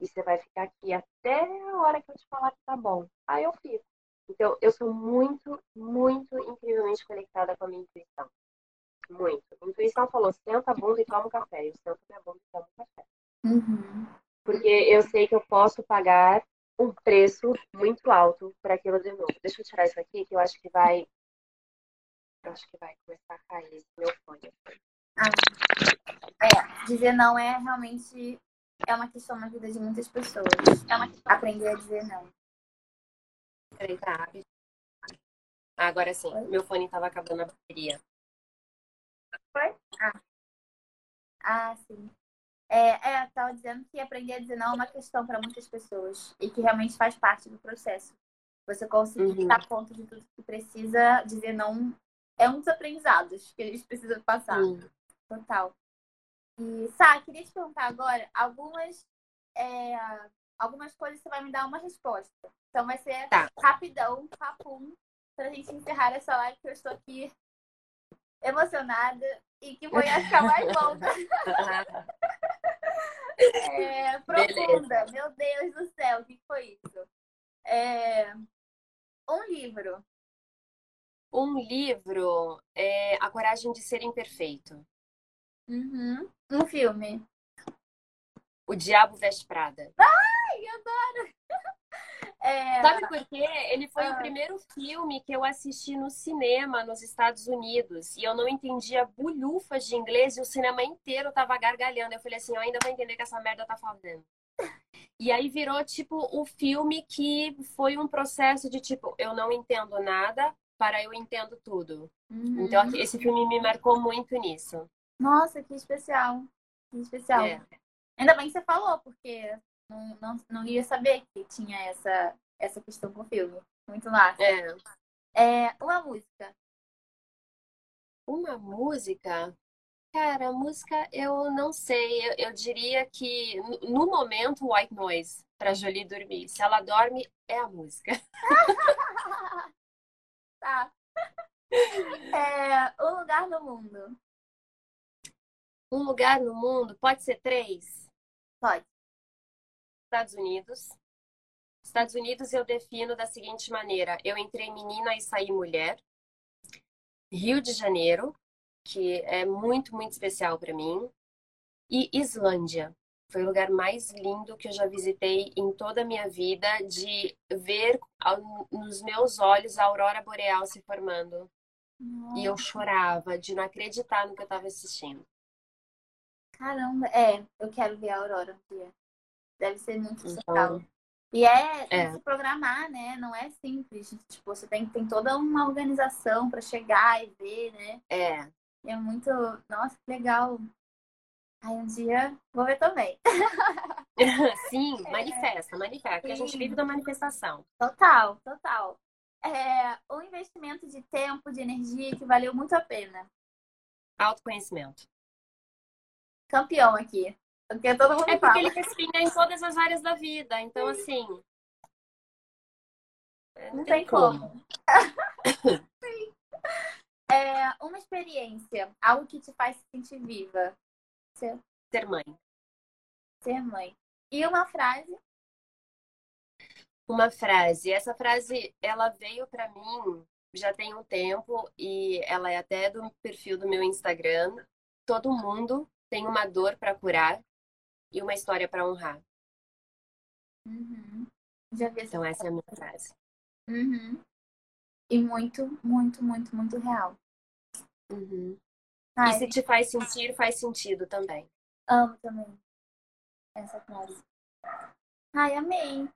e você vai ficar aqui até a hora que eu te falar que tá bom. Aí eu fico. Então, eu sou muito, muito incrivelmente conectada com a minha intuição. Muito. A intuição falou, senta a bunda e toma um café. Eu sento minha bunda e tomo um café. Uhum. Porque eu sei que eu posso pagar um preço muito alto para aquilo de novo. Deixa eu tirar isso aqui, que eu acho que vai. Eu acho que vai começar a cair esse meu fone. Ah. É, dizer não é realmente é uma questão na vida de muitas pessoas. É uma questão aprender a dizer não. Peraí, tá. Agora sim, Oi? meu fone estava acabando a bateria. Foi? Ah. Ah, sim. É, é, estava dizendo que aprender a dizer não é uma questão para muitas pessoas e que realmente faz parte do processo. Você conseguir uhum. dar conta de tudo que precisa, dizer não é um dos aprendizados que a gente precisa passar. Uhum. Total. E, Sá, queria te perguntar agora algumas, é, algumas coisas você vai me dar uma resposta. Então vai ser tá. rapidão, papum, para a gente encerrar essa live que eu estou aqui emocionada e que foi a ficar mais longa. é, profunda, Beleza. meu Deus do céu, o que foi isso? É, um livro. Um livro é A Coragem de Ser Imperfeito. Uhum. Um filme. O Diabo Veste Prada. Ai, adoro! É... Sabe por quê? Ele foi ah. o primeiro filme que eu assisti no cinema nos Estados Unidos. E eu não entendia bulhufas de inglês e o cinema inteiro tava gargalhando. Eu falei assim, eu ainda vou entender que essa merda tá falando. E aí virou, tipo, o filme que foi um processo de, tipo, eu não entendo nada para eu entendo tudo. Uhum. Então, esse filme me marcou muito nisso. Nossa, que especial. Que especial. É. Ainda bem que você falou, porque não, não, não ia saber que tinha essa, essa questão com o filme. Muito massa. É. É, uma música. Uma música? Cara, a música eu não sei. Eu, eu diria que no momento white noise para Jolie dormir. Se ela dorme, é a música. tá. É, um lugar no mundo. Um lugar no mundo, pode ser três? Pode. Estados Unidos. Estados Unidos eu defino da seguinte maneira: eu entrei menina e saí mulher. Rio de Janeiro, que é muito, muito especial para mim. E Islândia. Foi o lugar mais lindo que eu já visitei em toda a minha vida, de ver nos meus olhos a aurora boreal se formando. Nossa. E eu chorava de não acreditar no que eu estava assistindo. Caramba, é, eu quero ver a aurora um dia. Deve ser muito. Então, e é, é. se programar, né? Não é simples. Tipo, você tem, tem toda uma organização para chegar e ver, né? É. É muito. Nossa, que legal. Aí um dia vou ver também. Sim, manifesta, manifesta. Porque a gente vive da manifestação. Total, total. É um investimento de tempo, de energia que valeu muito a pena. Autoconhecimento. Campeão aqui. Porque todo mundo é porque fala. ele respinga em todas as áreas da vida. Então, assim. Não, não tem, tem como. como. Sim. É uma experiência, algo que te faz se sentir viva. Ser, Ser mãe. Ser mãe. E uma frase? Uma frase. Essa frase, ela veio para mim já tem um tempo e ela é até do perfil do meu Instagram. Todo mundo tem uma dor para curar e uma história para honrar. Uhum. Já vi Então, essa é a minha frase. Uhum. E muito, muito, muito, muito real. Uhum. Ai, e se te faz sentir, faz sentido também. Amo também essa frase. Ai, amei.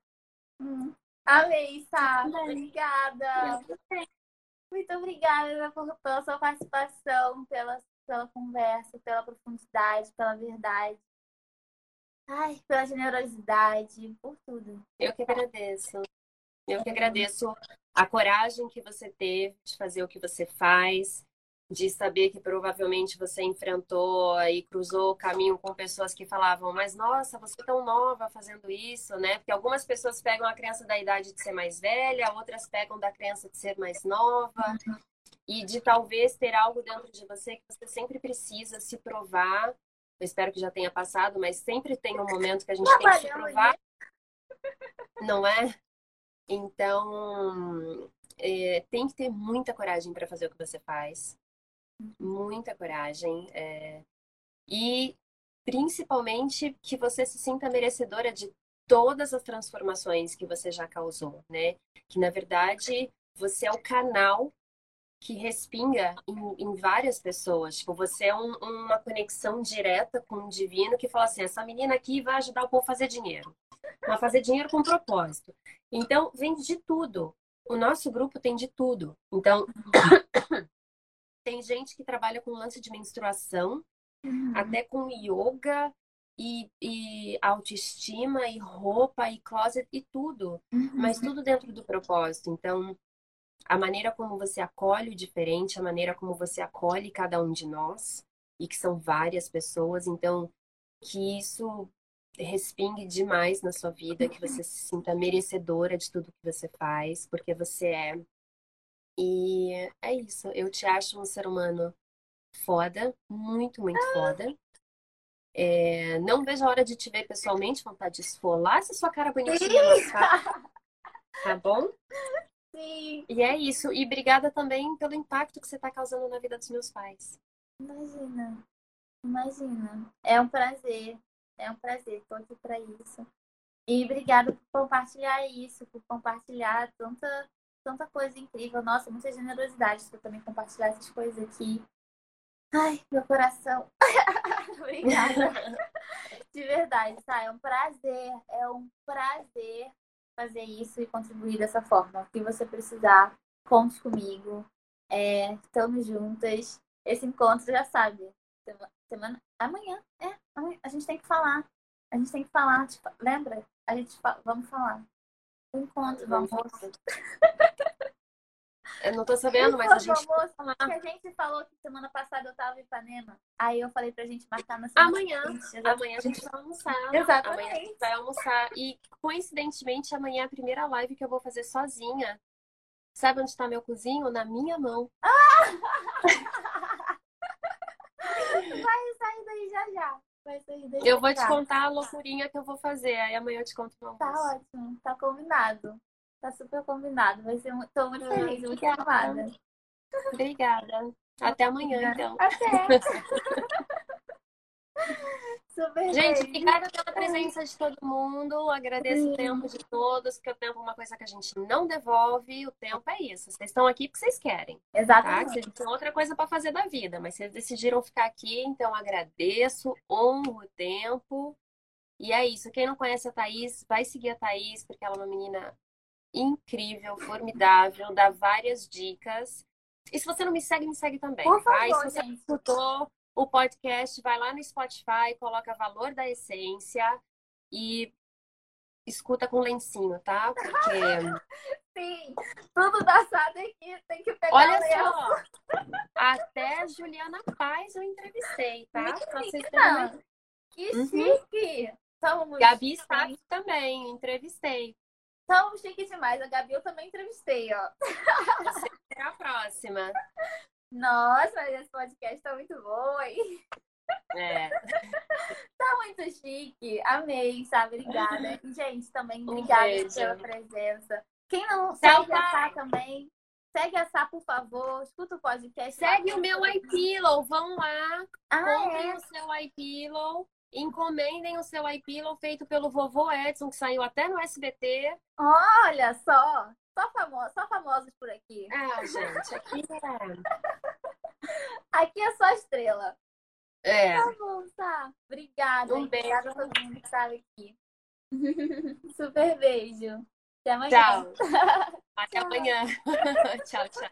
Hum. Amei, Sá. Obrigada. Muito obrigada pela sua participação, pela, pela conversa, pela profundidade, pela verdade. Ai, pela generosidade, por tudo. Eu que agradeço. Eu que agradeço a coragem que você teve de fazer o que você faz, de saber que provavelmente você enfrentou e cruzou o caminho com pessoas que falavam, mas nossa, você é tão nova fazendo isso, né? Porque algumas pessoas pegam a criança da idade de ser mais velha, outras pegam da criança de ser mais nova. E de talvez ter algo dentro de você que você sempre precisa se provar eu espero que já tenha passado, mas sempre tem um momento que a gente tem que se provar. Não é? Então, é, tem que ter muita coragem para fazer o que você faz. Muita coragem. É, e principalmente que você se sinta merecedora de todas as transformações que você já causou, né? Que na verdade você é o canal que respinga em, em, várias pessoas. Tipo, você é um, uma conexão direta com o divino que fala assim: essa menina aqui vai ajudar o povo a fazer dinheiro. Vai fazer dinheiro com propósito. Então, vem de tudo. O nosso grupo tem de tudo. Então, tem gente que trabalha com lance de menstruação, uhum. até com yoga e, e, autoestima e roupa e closet e tudo. Uhum. Mas tudo dentro do propósito. Então, a maneira como você acolhe o diferente, a maneira como você acolhe cada um de nós, e que são várias pessoas, então que isso respingue demais na sua vida, que você se sinta merecedora de tudo que você faz, porque você é. E é isso, eu te acho um ser humano foda, muito, muito foda. É, não vejo a hora de te ver pessoalmente, vontade de esfolar essa sua cara bonitinha, tá bom? Sim. E é isso. E obrigada também pelo impacto que você está causando na vida dos meus pais. Imagina. Imagina. É um prazer. É um prazer. Estou aqui para isso. E obrigada por compartilhar isso, por compartilhar tanta, tanta coisa incrível. Nossa, muita generosidade para também compartilhar essas coisas aqui. Ai, meu coração. obrigada. De verdade, tá? É um prazer. É um prazer fazer isso e contribuir dessa forma. O que você precisar, conte comigo. É, estamos juntas. Esse encontro já sabe. Semana, amanhã, é, amanhã, a gente tem que falar. A gente tem que falar, tipo, lembra? A gente fa vamos falar. O encontro, vamos. Eu não tô sabendo, mas a gente. Moça, que a gente falou que semana passada eu tava em Ipanema. Aí eu falei pra gente marcar na semana Amanhã. seguinte. Amanhã a gente vai almoçar. Exatamente. Amanhã a gente vai almoçar. E coincidentemente, amanhã é a primeira live que eu vou fazer sozinha. Sabe onde tá meu cozinho? Na minha mão. Vai sair daí já já. Vai sair daí Eu já vou te contar a loucurinha que eu vou fazer. Aí amanhã eu te conto no Tá ótimo, tá combinado. Tá super combinado. Vai ser muito, tô muito Ah, feliz, muito animada. Obrigada. Até amanhã, então. Até. super Gente, obrigada pela presença de todo mundo. Agradeço Sim. o tempo de todos, porque o tempo é uma coisa que a gente não devolve. O tempo é isso. Vocês estão aqui porque vocês querem, tá? Exatamente. Vocês têm outra coisa para fazer da vida, mas vocês decidiram ficar aqui, então agradeço, honro o tempo. E é isso. Quem não conhece a Thaís, vai seguir a Thaís, porque ela é uma menina incrível, formidável, dá várias dicas. E se você não me segue, me segue também, Por tá? E favor, se você gente. escutou o podcast, vai lá no Spotify, coloca Valor da Essência e escuta com lencinho, tá? Porque, Sim, tudo da Sada aqui tem que pegar olha só, até a Juliana Paz eu entrevistei, tá? Menina, que Uhum. chique. Somos Gabi. Sá também, entrevistei. Somos chiques demais. A Gabi eu também entrevistei, ó. Você será a próxima. Nossa, mas esse podcast tá muito bom, hein? É. Tá muito chique. Amei, sabe? Obrigada. E, gente, também Um obrigada beijo. pela presença. Quem não Tchau, segue a Sá pai. também, segue a Sá, por favor. Escuta o podcast. Segue o meu iPillow, vão lá, Ah, comprem é? o seu iPillow, encomendem o seu iPillow feito pelo vovô Edson, que saiu até no SBT. Olha só. Só, famo só famosos por aqui. Ah, gente, aqui Aqui é só estrela. é. É. Tá bom, tá. Obrigada. Um Obrigada a beijo. todo mundo que estava aqui. Super beijo. Até amanhã. Tchau. Até amanhã. tchau, tchau.